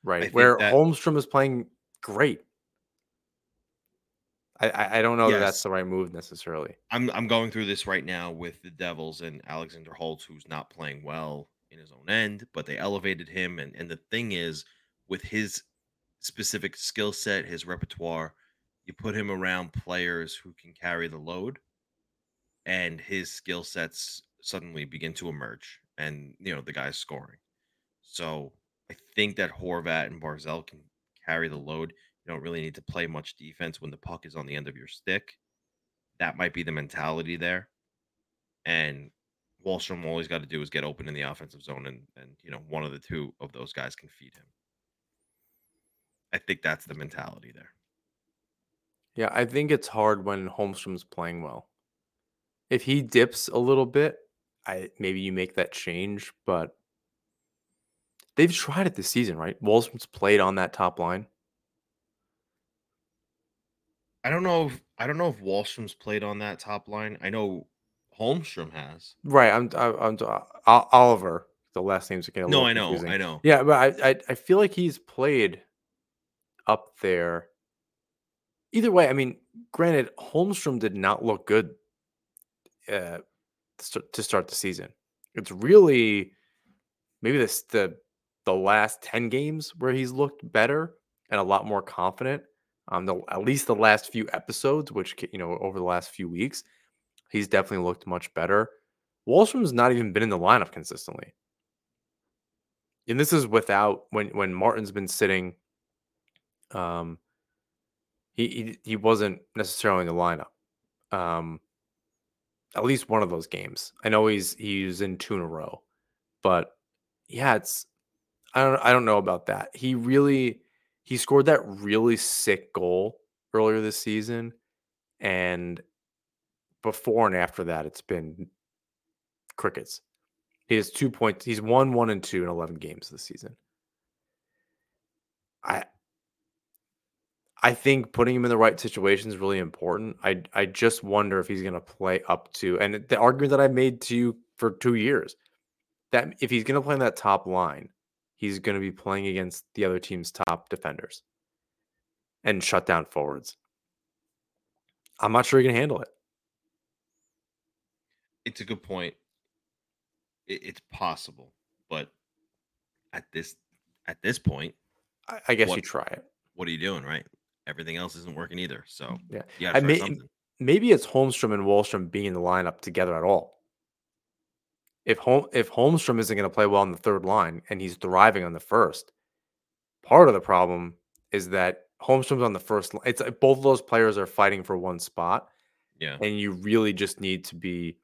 right? Where that- Holmstrom is playing great. I, I, I don't know that that's the right move necessarily. I'm I'm going through this right now with the Devils and Alexander Holtz, who's not playing well in his own end, but they elevated him. And and the thing is, with his specific skill set, his repertoire, you put him around players who can carry the load, and his skill sets suddenly begin to emerge. And you know the guy's scoring. So I think that Horvat and Barzal can carry the load. You don't really need to play much defense when the puck is on the end of your stick that might be the mentality there. and Wahlstrom all he's got to do is get open in the offensive zone, and and you know one of the two of those guys can feed him. I think that's the mentality there. Yeah, I think it's hard when Holmstrom's playing well. If he dips a little bit, I maybe you make that change, but they've tried it this season, right? Wahlstrom's played on that top line. I don't know if I don't know if Wahlstrom's played on that top line. I know Holmstrom has. Right. I'm. I'm. Uh, I'm Oliver. The last name's getting a no. I know. confusing. I know. Yeah, but I, I I feel like he's played up there. Either way, I mean, granted, Holmstrom did not look good uh, to start the season. It's really maybe this the the last ten games where he's looked better and a lot more confident. Um, the at least the last few episodes, which you know over the last few weeks, he's definitely looked much better. Wahlstrom's not even been in the lineup consistently, and this is without when when Martin's been sitting. Um, he he, he wasn't necessarily in the lineup. Um, at least one of those games. I know he's he's in two in a row, but yeah, it's I don't I don't know about that. He really he scored that really sick goal earlier this season, and before and after that, it's been crickets. He has two points. He's won one and two in eleven games this season. I I think putting him in the right situation is really important. I I just wonder if he's going to play up to and the argument that I made to you for two years that if he's going to play on that top line, he's going to be playing against the other team's top defenders and shut down forwards. I'm not sure he can handle it. It's a good point. It's possible, but at this at this point, I, I guess what, you try it. What are you doing, right? Everything else isn't working either. So yeah, yeah. I may, maybe it's Holmstrom and Wahlstrom being in the lineup together at all. If Hol- if Holmstrom isn't going to play well on the third line and he's thriving on the first, part of the problem is that Holmstrom's on the first line. It's both of those players are fighting for one spot. Yeah. And you really just need to be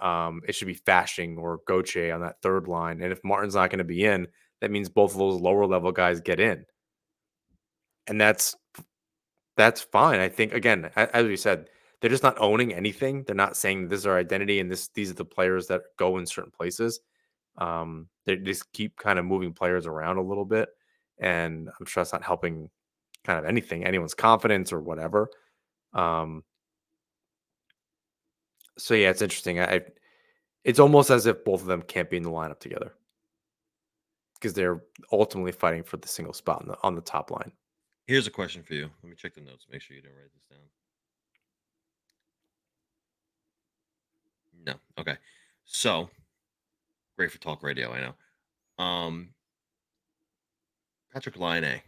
um it should be Fasching or Goche on that third line. And if Martin's not going to be in, that means both of those lower level guys get in. And that's that's fine. I think again, as we said, they're just not owning anything. They're not saying this is our identity and this these are the players that go in certain places. Um, they just keep kind of moving players around a little bit, and I'm sure that's not helping kind of anything, anyone's confidence or whatever. Um, so yeah, it's interesting. I, it's almost as if both of them can't be in the lineup together because they're ultimately fighting for the single spot on the on the top line. Here's a question for you. Let me check the notes. Make sure you didn't write this down. No. Okay. So great for talk radio. I know. Um, Patrik Laine.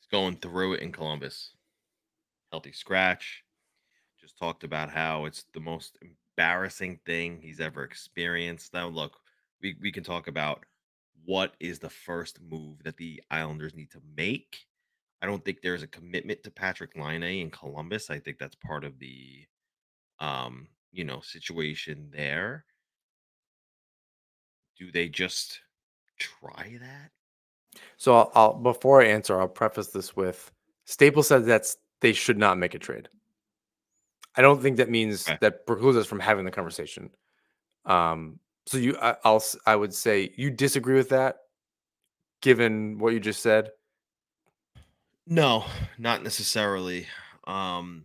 He's going through it in Columbus. Healthy scratch. Just talked about how it's the most embarrassing thing he's ever experienced. Now, look, we, we can talk about what is the first move that the Islanders need to make. I don't think there's a commitment to Patrick Laine in Columbus. I think that's part of the um, you know, situation there. Do they just try that? So I'll, I'll before I answer, I'll preface this with Staples says that's they should not make a trade. I don't think that means okay. that precludes us from having the conversation. Um, so you, I, I'll, I would say you disagree with that, given what you just said. No, not necessarily. Um,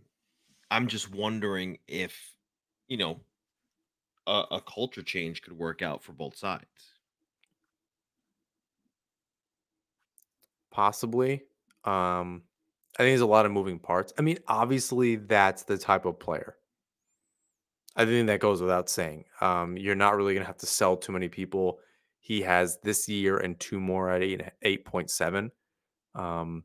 I'm just wondering if, you know, a, a culture change could work out for both sides. Possibly. Um, I think there's a lot of moving parts. I mean, obviously, that's the type of player. I think that goes without saying. Um, you're not really going to have to sell too many people. He has this year and two more at eight eight point seven, um,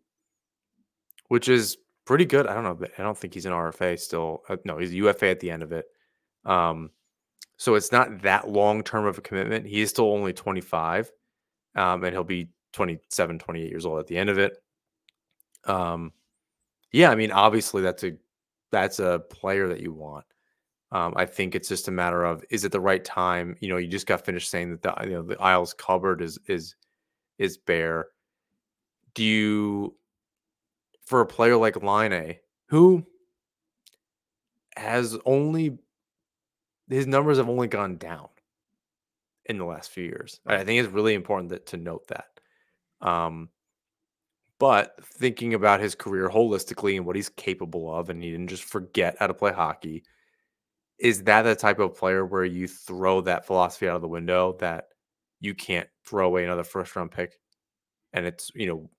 which is pretty good. I don't know. I don't think he's an RFA still. Uh, no, he's a UFA at the end of it. Um, so it's not that long term of a commitment. He is still only 25, um, and he'll be 27, 28 years old at the end of it. Um, yeah, I mean, obviously that's a that's a player that you want. Um, I think it's just a matter of is it the right time? You know, you just got finished saying that the you know the Isles cupboard is is is bare. Do you for a player like Laine, who has only his numbers have only gone down in the last few years. I think it's really important that, to note that. Um, but thinking about his career holistically and what he's capable of, and he didn't just forget how to play hockey, is that the type of player where you throw that philosophy out of the window that you can't throw away another first round pick and it's, you know,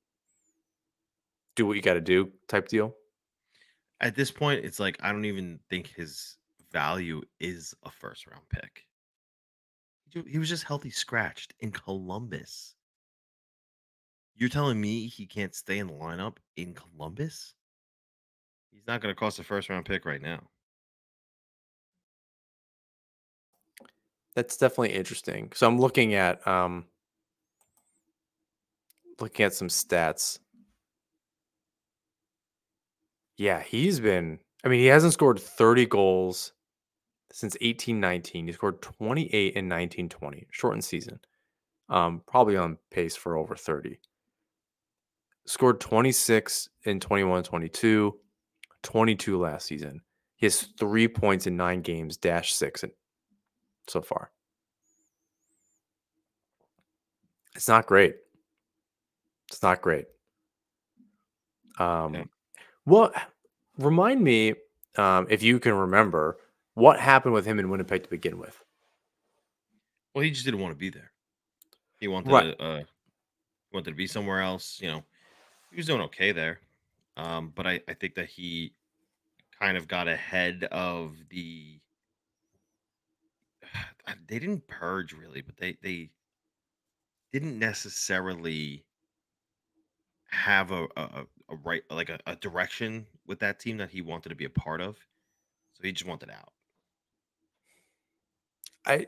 do what you got to do type deal? At this point, it's like I don't even think his value is a first round pick. He was just healthy scratched in Columbus. You're telling me he can't stay in the lineup in Columbus? He's not going to cost a first round pick right now. That's definitely interesting. So I'm looking at um looking at some stats. Yeah, he's been I mean, he hasn't scored 30 goals since 1819. He scored 28 in 1920, shortened season. Um, probably on pace for over 30. Scored 26 in 21 22, 22 last season. He has three points in nine games, dash six so far. It's not great. It's not great. Um, okay. What remind me um, if you can remember what happened with him in Winnipeg to begin with? Well, he just didn't want to be there. He wanted right. to, uh, wanted to be somewhere else. You know, he was doing okay there, um, but I, I think that he kind of got ahead of the. They didn't purge really, but they they didn't necessarily have a a, a right like a, a direction with that team that he wanted to be a part of. So he just wanted out. I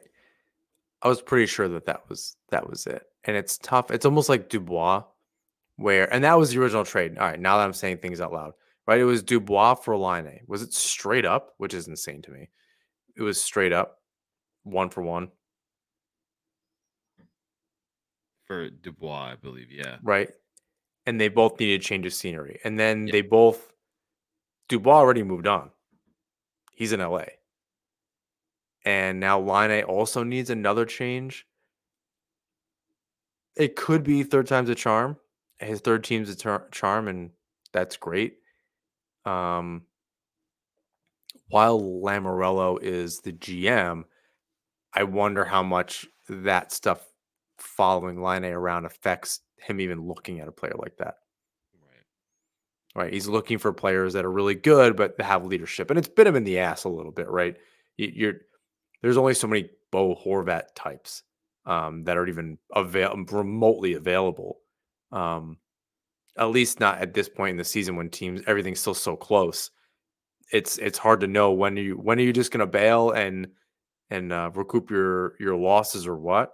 I was pretty sure that that was that was it. And it's tough. It's almost like Dubois, where and that was the original trade. All right, now that I'm saying things out loud, right? It was Dubois for Laine. Was it straight up, which is insane to me? It was straight up, one for one for Dubois, I believe. Yeah, right. And they both needed change of scenery, and then they both Dubois already moved on. He's in LA. And now Laine also needs another change. It could be third time's a charm. His third team's a charm, and that's great. Um, while Lamoriello is the GM, I wonder how much that stuff following Laine around affects him even looking at a player like that. Right. Right. He's looking for players that are really good, but have leadership. And it's bit him in the ass a little bit, right? You're there's only so many Bo Horvat types um, that are even avail- remotely available. Um, at least not at this point in the season when teams everything's still so close. It's it's hard to know when you when are you just going to bail and and uh, recoup your your losses or what.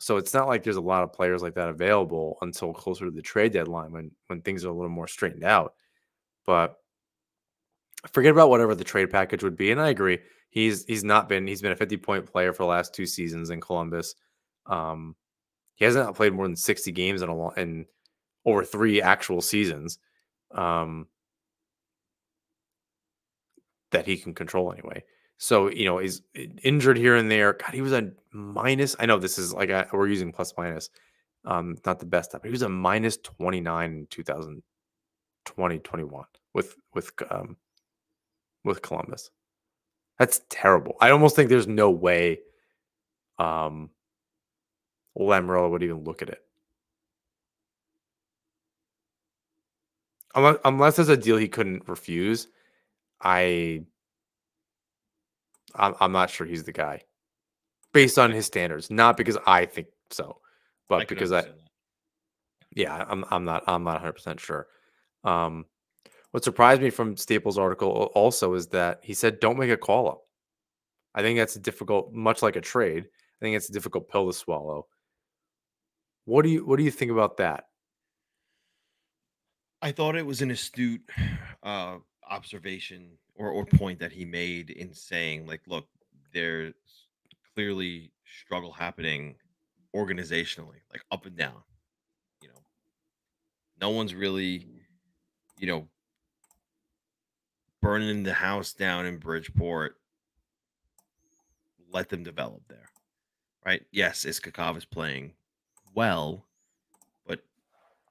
So it's not like there's a lot of players like that available until closer to the trade deadline when when things are a little more straightened out. But forget about whatever the trade package would be. And I agree, he's he's not been he's been a 50 point player for the last two seasons in Columbus. Um, he hasn't played more than 60 games in a long, in over three actual seasons. Um, that he can control anyway. So you know he's injured here and there. God, he was a minus. I know this is like a, we're using plus minus, um, not the best but he was a minus 29 in 2020 21 with with um with Columbus. That's terrible. I almost think there's no way um would even look at it. Unless, unless there's a deal he couldn't refuse, I I'm, I'm not sure he's the guy based on his standards, not because I think so, but I because I, that. yeah, I'm I'm not I'm not 100 percent sure. Um, what surprised me from Staples' article also is that he said, don't make a call up. I think that's a difficult, much like a trade. I think it's a difficult pill to swallow. What do you what do you think about that? I thought it was an astute uh, observation or or point that he made in saying like, look, there's clearly struggle happening organizationally, like up and down. You know, no one's really, you know, burning the house down in Bridgeport. Let them develop there, right? Yes, Iskhakov is playing well, but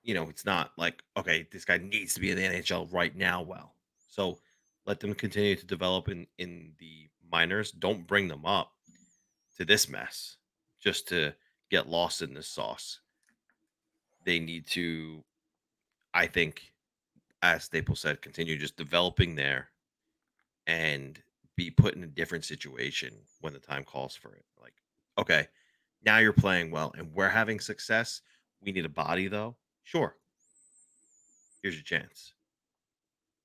you know, it's not like okay, this guy needs to be in the NHL right now. Well, so let them continue to develop in in the minors. Don't bring them up to this mess just to get lost in this sauce. They need to, I think, as Staples said, continue just developing there and be put in a different situation when the time calls for it. Like, okay, now you're playing well and we're having success. We need a body though. Sure. Here's your chance.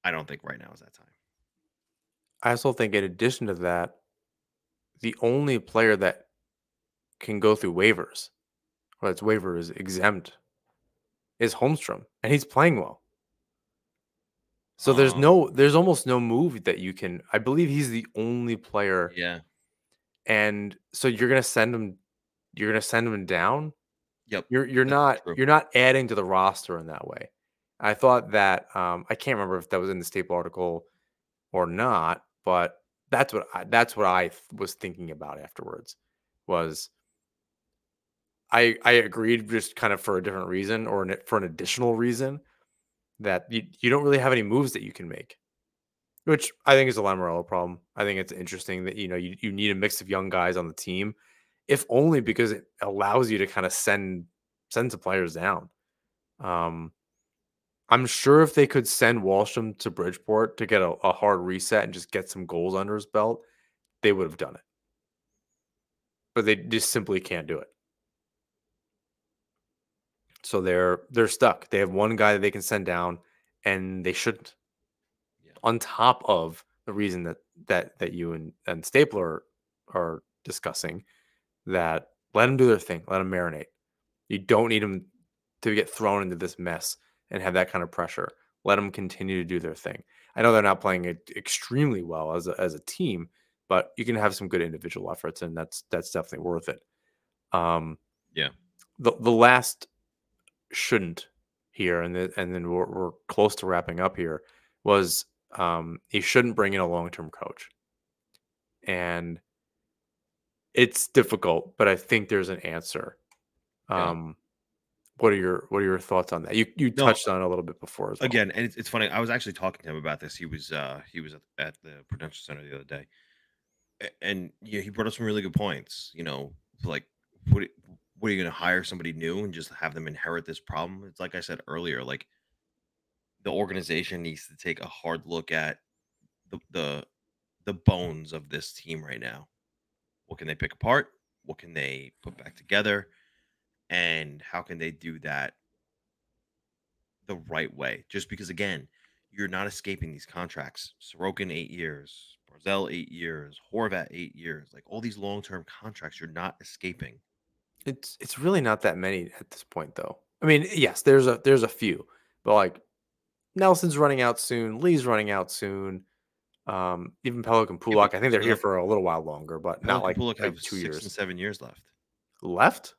I don't think right now is that time. I also think, in addition to that, the only player that can go through waivers, or that's waiver is exempt, is Holmstrom, and he's playing well. So there's Um, no, there's almost no move that you can. I believe he's the only player, Yeah. and so you're gonna send him, you're gonna send him down. Yep. You're you're not true. you're not adding to the roster in that way. I thought that um, I can't remember if that was in the staple article or not, but that's what I, that's what I was thinking about afterwards. Was I I agreed just kind of for a different reason or an, for an additional reason that you, you don't really have any moves that you can make, which I think is a Lamoriello problem. I think it's interesting that you know you, you need a mix of young guys on the team, if only because it allows you to kind of send send some players down. Um, I'm sure if they could send Wahlstrom to Bridgeport to get a, a hard reset and just get some goals under his belt, they would have done it. But they just simply can't do it. So they're they're stuck. They have one guy that they can send down, and they shouldn't. Yeah. On top of the reason that that that you and, and Stapler are discussing, that let them do their thing, let them marinate. You don't need them to get thrown into this mess and have that kind of pressure. Let them continue to do their thing. I know they're not playing it extremely well as a, as a team, but you can have some good individual efforts, and that's that's definitely worth it. Um, Yeah. the the last shouldn't here, and then and then we're, we're close to wrapping up here. Was um, he shouldn't bring in a long term coach, and it's difficult, but I think there's an answer. Yeah. Um, what are your what are your thoughts on that? You you No. touched on it a little bit before as well. again and it's, it's funny i was actually talking to him about this he was uh he was at, at the prudential center the other day and yeah he brought up some really good points you know like what what are you going to hire somebody new and just have them inherit this problem it's like i said earlier like the organization needs to take a hard look at the the the bones of this team right now what can they pick apart what can they put back together and how can they do that the right way. Just because, again, you're not escaping these contracts. Sorokin eight years, Barzal eight years, Horvat eight years. Like all these long term contracts, you're not escaping. It's it's really not that many at this point, though. I mean, yes, there's a there's a few, but like Nelson's running out soon, Lee's running out soon. Um, even Pelech Yeah, Pulock, but I think they're here for a little while longer, but not like, Pelech Pulock like have two six and years seven years left. left.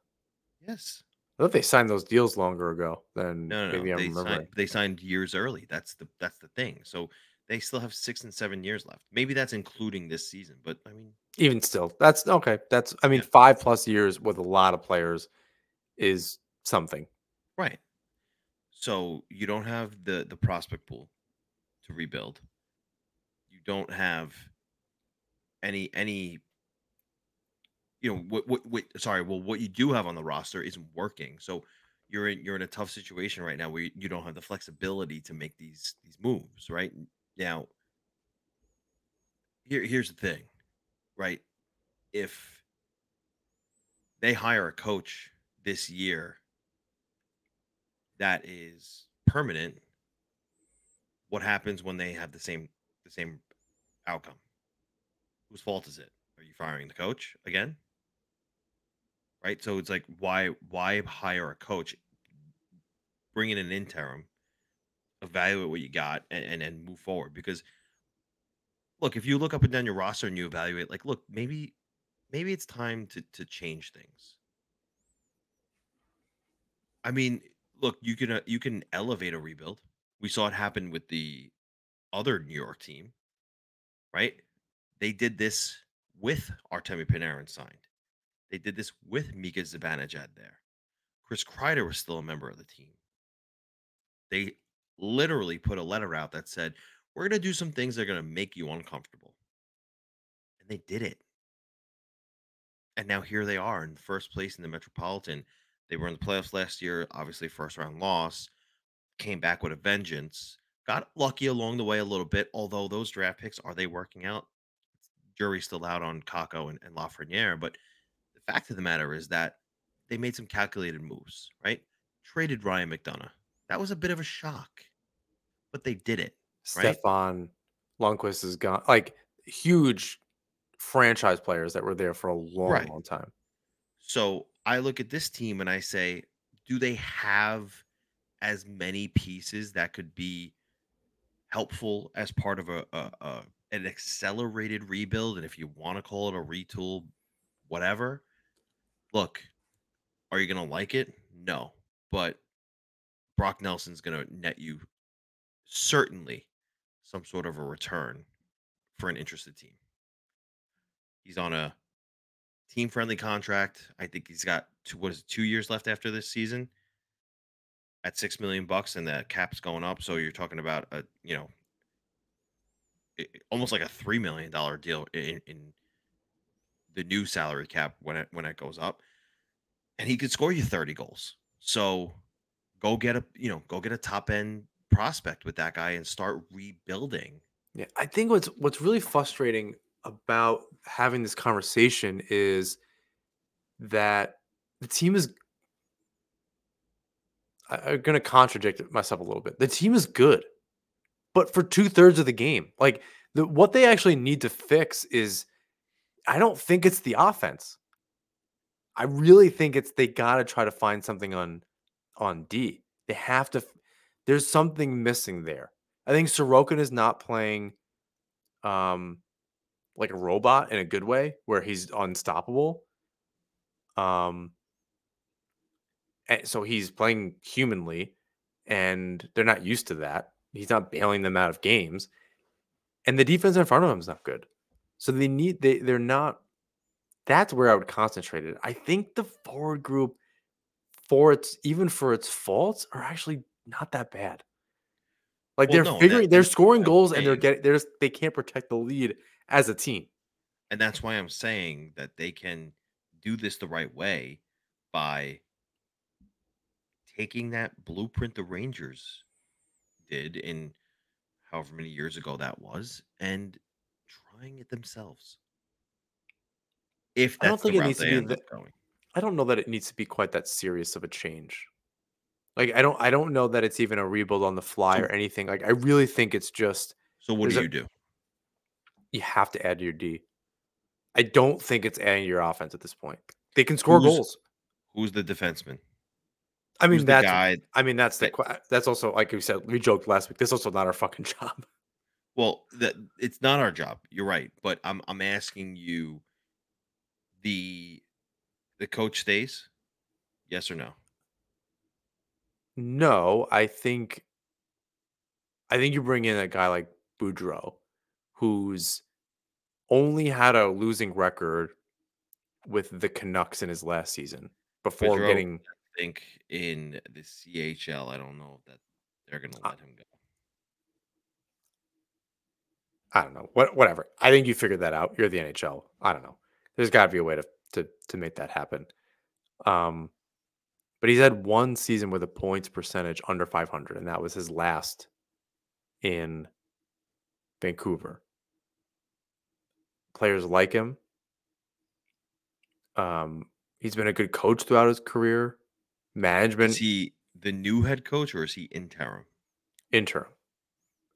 Yes. I thought they signed those deals longer ago than No, no, no. They signed, they signed years early. That's the that's the thing. So they still have six and seven years left. Maybe that's including this season, but I mean, Even still, that's okay. That's I mean, Yeah. five plus years with a lot of players is something. right. So you don't have the the prospect pool to rebuild. You don't have any any you know what what, what sorry well what you do have on the roster isn't working. So you're in you're in a tough situation right now where you, you don't have the flexibility to make these these moves right? Now here here's the thing right? If they hire a coach this year that is permanent what happens when they have the same the same outcome? Whose fault is it? Are you firing the coach again right so it's like why why hire a coach bring in an interim evaluate what you got and and, and move forward because look, if you look up and down your roster and you evaluate, like, look, maybe maybe it's time to to change things. I mean, look, you can uh, you can elevate a rebuild. We saw it happen with the other New York team, right? They did this with Artemi Panarin signed. They did this with Mika Zibanejad there. Chris Kreider was still a member of the team. They literally put a letter out that said, We're going to do some things that are going to make you uncomfortable. And they did it. And now here they are in first place in the Metropolitan. They were in the playoffs last year, obviously, first round loss, came back with a vengeance, got lucky along the way a little bit, although those draft picks, are they working out? Jury's still out on Kakko and, and Lafreniere. But fact of the matter is that they made some calculated moves, right? Traded Ryan McDonagh. That was a bit of a shock, but they did it. Right? Stefan Lundqvist is gone. Like huge franchise players that were there for a long, right. long time. So I look at this team and I say, do they have as many pieces that could be helpful as part of a, a, a an accelerated rebuild? And if you want to call it a retool, whatever. Look, are you going to like it? No, but Brock Nelson's going to net you certainly some sort of a return for an interested team. He's on a team friendly contract. I think he's got two, what is it, two years left after this season at six million bucks, and the cap's going up. So you're talking about a you know almost like a three million dollar deal in, in the new salary cap when it when it goes up, and he could score you thirty goals. So go get a you know go get a top end prospect with that guy and start rebuilding. Yeah, I think what's what's really frustrating about having this conversation is that the team is I'm going to contradict myself a little bit. The team is good, but for two thirds of the game, like the, what they actually need to fix is, I don't think it's the offense. I really think it's they got to try to find something on on D. They have to. There's something missing there. I think Sorokin is not playing, um, like a robot in a good way, where he's unstoppable. Um, and so he's playing humanly, and they're not used to that. He's not bailing them out of games, and the defense in front of him is not good. So they need they they're not. That's where I would concentrate it. I think the forward group, for its even for its faults, are actually not that bad. Like well, they're no, figuring, they're scoring goals, and they're getting, they're just, they can't protect the lead as a team. And that's why I'm saying that they can do this the right way by taking that blueprint the Rangers did in however many years ago that was and trying it themselves. If I don't think it needs to be that. I don't know that it needs to be quite that serious of a change. Like I don't I don't know that it's even a rebuild on the fly or anything. Like I really think it's just So what do you a, do? You have to add your D. I don't think it's adding your offense at this point. They can score who's, goals. Who's the defenseman? I mean that's guy I mean that's the that's also like we said we joked last week. This is also not our fucking job. Well, that it's not our job. You're right, but I'm I'm asking you the the coach stays? Yes or no? No, I think I think you bring in a guy like Boudreau, who's only had a losing record with the Canucks in his last season before Boudreau, getting think in the CHL, I don't know that they're going to uh, let him go. I don't know. What whatever. I think you figured that out. You're the NHL. I don't know. There's got to be a way to to to make that happen. Um but he's had one season with a points percentage under 500 and that was his last in Vancouver. Players like him. Um he's been a good coach throughout his career management. Is he the new head coach or is he interim? Interim.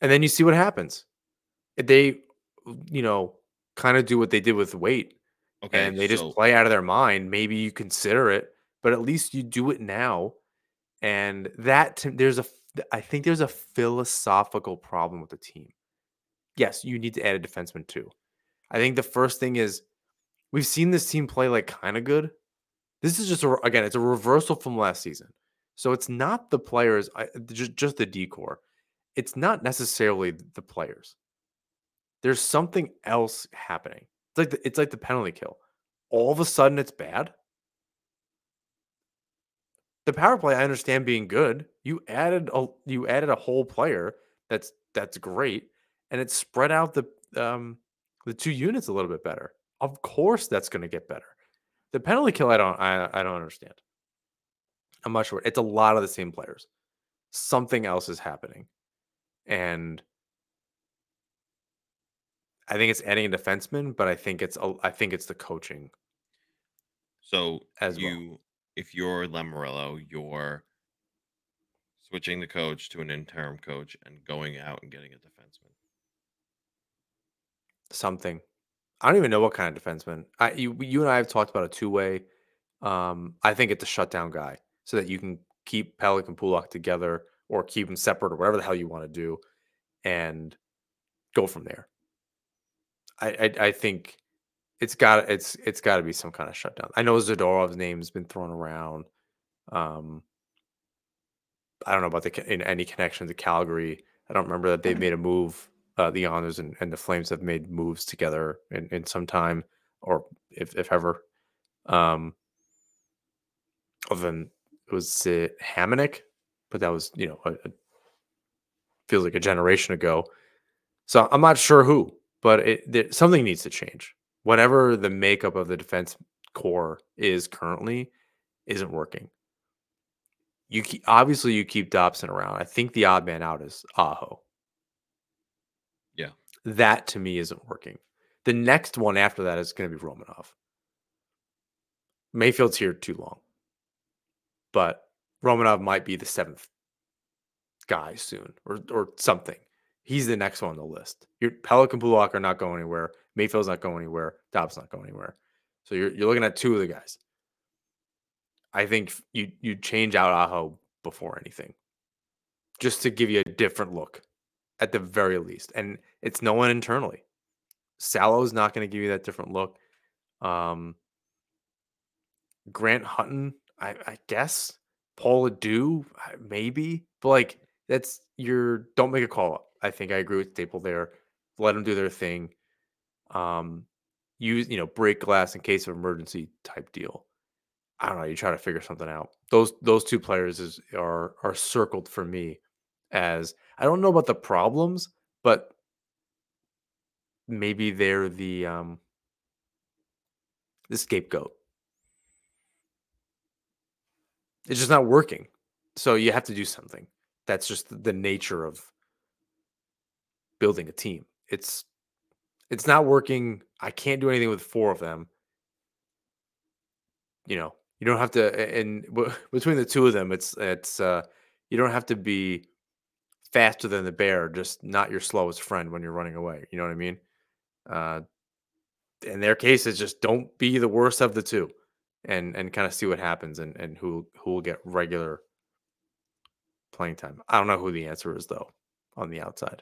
And then you see what happens. They, you know, kind of do what they did with Weight. Okay. And they so, just play out of their mind. Maybe you consider it, but at least you do it now. And that there's a I think there's a philosophical problem with the team. yes, you need to add a defenseman too. I think the first thing is we've seen this team play like kind of good. This is just a, again, it's a reversal from last season. So it's not the players, just just the decor. It's not necessarily the players. There's something else happening. It's like the, it's like the penalty kill. All of a sudden, it's bad. The power play, I understand being good. You added a you added a whole player. That's that's great, and it spread out the um the two units a little bit better. Of course, that's going to get better. The penalty kill, I don't I, I don't understand. I'm not sure. It's a lot of the same players. Something else is happening, and I think it's adding a defenseman, but I think it's I think it's the coaching. So as you well if you're Lamoriello, you're switching the coach to an interim coach and going out and getting a defenseman. Something. I don't even know what kind of defenseman. I you you and I have talked about a two way. Um, I think it's a shutdown guy so that you can keep Pelech and Pulock together or keep them separate or whatever the hell you want to do, and go from there. I I, I think it's got it's it's got to be some kind of shutdown. I know Zadorov's name has been thrown around. Um, I don't know about the in any connection to Calgary. I don't remember that they've made a move. Uh, the Honors and, and the Flames have made moves together in, in some time, or if if ever. Um, other than it was uh, Hamonic, but that was you know a, a, feels like a generation ago. So I'm not sure who, but it, something needs to change whatever the makeup of the defense core is currently isn't working. You keep, obviously you keep Dobson around. I think the odd man out is Aho. Yeah. That to me isn't working. The next one after that is going to be Romanov. Mayfield's here too long. But Romanov might be the seventh guy soon or or something. He's the next one on the list. Your Pelech and Pulock are not going anywhere. Mayfield's not going anywhere. Dobbs not going anywhere. So you're you're looking at two of the guys. I think you you change out Aho before anything, just to give you a different look, at the very least. And it's no one internally. Salo's not going to give you that different look. Um, Grant Hutton, I, I guess. Paul LaDue, maybe. But like that's your don't make a call up. I think I agree with Staple there. Let them do their thing um, use you know break glass in case of emergency type deal. I don't know. You try to figure something out. Those those two players is are are circled for me as I don't know about the problems, but maybe they're the um the scapegoat. It's just not working. So you have to do something. That's just the nature of building a team. It's it's not working. I can't do anything with four of them. You know, you don't have to. And between the two of them, it's it's uh, you don't have to be faster than the bear, just not your slowest friend when you're running away. You know what I mean? Uh, in their case, it's just don't be the worst of the two, and and kind of see what happens, and and who who will get regular playing time. I don't know who the answer is though on the outside.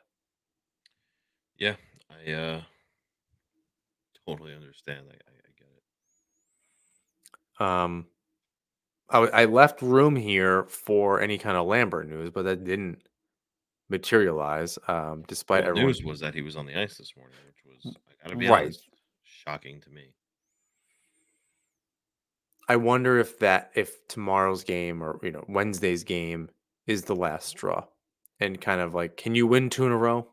Yeah, I uh totally understand. I, I, I get it. Um, I, I left room here for any kind of Lambert news, but that didn't materialize. Um, despite well, everyone... news was that he was on the ice this morning, which was I gotta be right. honest, shocking to me. I wonder if that if tomorrow's game or you know Wednesday's game is the last straw, and kind of like, can you win two in a row?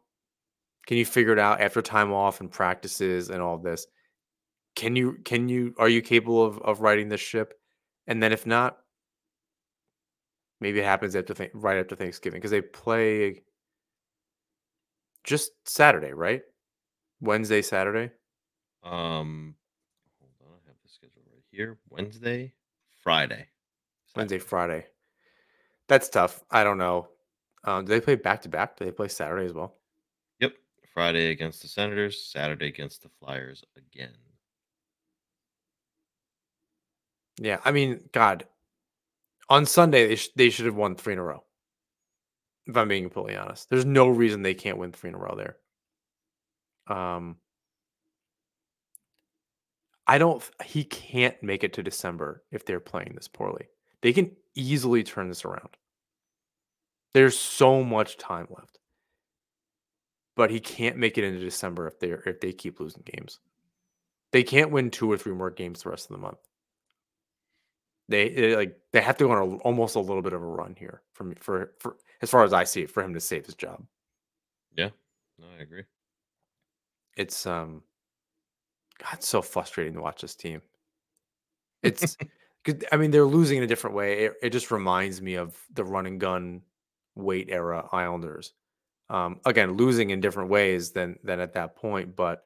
Can you figure it out after time off and practices and all this? Can you can you are you capable of of righting this ship? And then if not, maybe it happens after th- right after Thanksgiving because they play just Saturday, right? Wednesday, Saturday. Um, hold on, I have the schedule right here. Wednesday, Friday. Saturday. Wednesday, Friday. That's tough. I don't know. Um, do they play back to back? Do they play Saturday as well? Friday against the Senators, Saturday against the Flyers again. Yeah, I mean, God, on Sunday they sh- they should have won three in a row. If I'm being completely honest, there's no reason they can't win three in a row there. Um, I don't. He can't make it to December if they're playing this poorly. They can easily turn this around. There's so much time left, but he can't make it into December if they if they keep losing games. They can't win two or three more games the rest of the month. They, they like they have to go on a, almost a little bit of a run here for for for as far as I see it for him to save his job. Yeah, no, I agree. It's um, God, it's so frustrating to watch this team. It's I mean they're losing in a different way. It, it just reminds me of the run and gun weight era Islanders. Um, again, losing in different ways than than at that point, but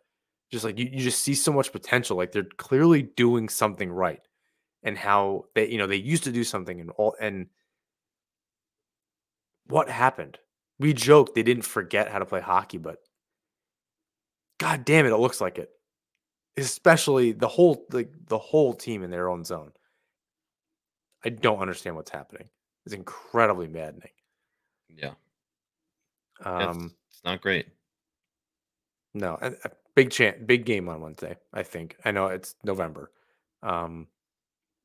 just like you, you just see so much potential. Like they're clearly doing something right, and how they you know they used to do something and all and what happened? We joked they didn't forget how to play hockey, but god damn it, it looks like it. Especially the whole like the whole team in their own zone. I don't understand what's happening. It's incredibly maddening. Yeah. Um, it's, it's not great. No, a, a big chance, big game on Wednesday. I think. I know it's November, um,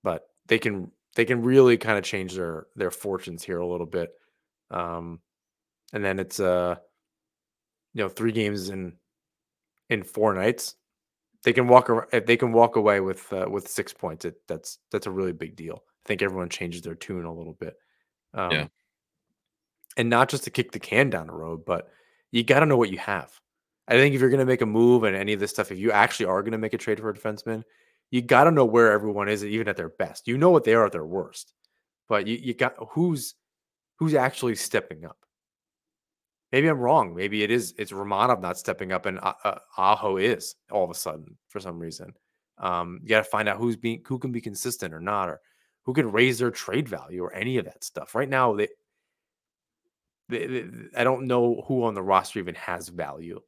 but they can they can really kind of change their their fortunes here a little bit. Um, and then it's uh, you know, three games in in four nights. They can walk if they can walk away with uh, with six points. It that's that's a really big deal. I think everyone changes their tune a little bit. Um, Yeah. And not just to kick the can down the road, but you got to know what you have. I think if you're going to make a move and any of this stuff, if you actually are going to make a trade for a defenseman, you got to know where everyone is, even at their best. You know what they are at their worst, but you, you got who's who's actually stepping up. Maybe I'm wrong. Maybe it is it's Romanov not stepping up, and uh, uh, Aho is all of a sudden for some reason. Um, you got to find out who's being who can be consistent or not, or who can raise their trade value or any of that stuff. Right now, they, I don't know who on the roster even has value.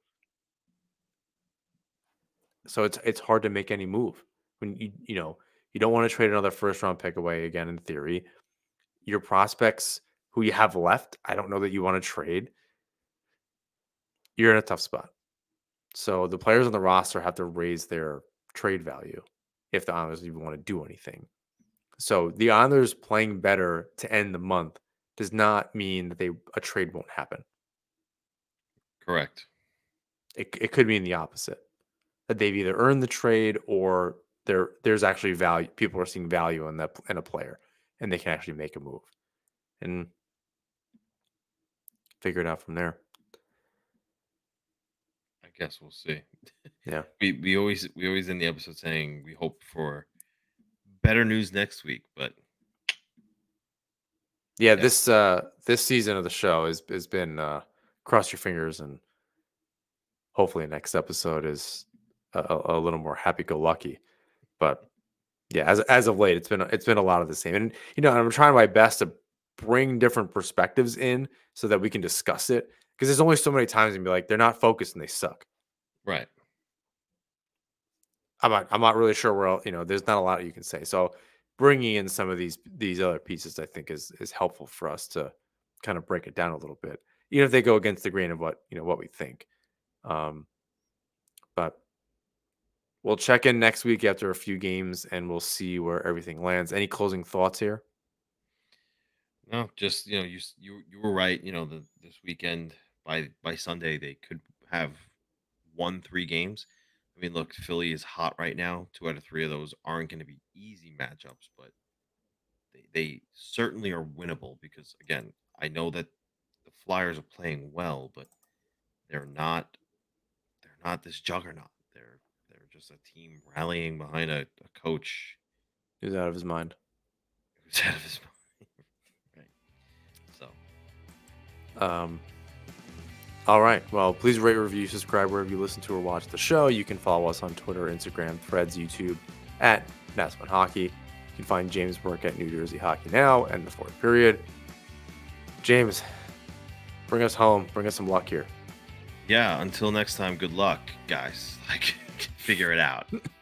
So it's it's hard to make any move when you you know you don't want to trade another first round pick away again in theory. Your prospects who you have left, I don't know that you want to trade. You're in a tough spot. So the players on the roster have to raise their trade value if the Islanders even want to do anything. So the Islanders playing better to end the month does not mean that they a trade won't happen. Correct. It, it could mean the opposite that they've either earned the trade or there there's actually value. People are seeing value in that in a player, and they can actually make a move and figure it out from there. I guess we'll see. Yeah. We we always we always end the episode saying we hope for better news next week, but Yeah, Yeah. this uh this season of the show has has been uh cross your fingers and hopefully next episode is a, a little more happy go lucky. But yeah, as as of late, it's been it's been a lot of the same. And you know, I'm trying my best to bring different perspectives in so that we can discuss it. Because there's only so many times and be like, they're not focused and they suck. right. I'm not I'm not really sure where you know. There's not a lot you can say. So bringing in some of these these other pieces, I think, is is helpful for us to kind of break it down a little bit, even if they go against the grain of what you know what we think. Um, but we'll check in next week after a few games, and we'll see where everything lands. Any closing thoughts here? No, just you know, you you you were right. You know, the this weekend by by Sunday they could have won three games. I mean, look, Philly is hot right now. Two out of three of those aren't going to be easy matchups, but they, they certainly are winnable because again, I know that the Flyers are playing well, but they're not they're not this juggernaut. They're they're just a team rallying behind a, a coach He's out of his mind. who's out of his mind. right. So Um, all right. Well, please rate, review, subscribe wherever you listen to or watch the show. You can follow us on Twitter, Instagram, Threads, YouTube at Nassman Hockey. You can find James' work at New Jersey Hockey Now and the fourth period. James, bring us home. Bring us some luck here. yeah, until next time, good luck, guys. Like figure it out.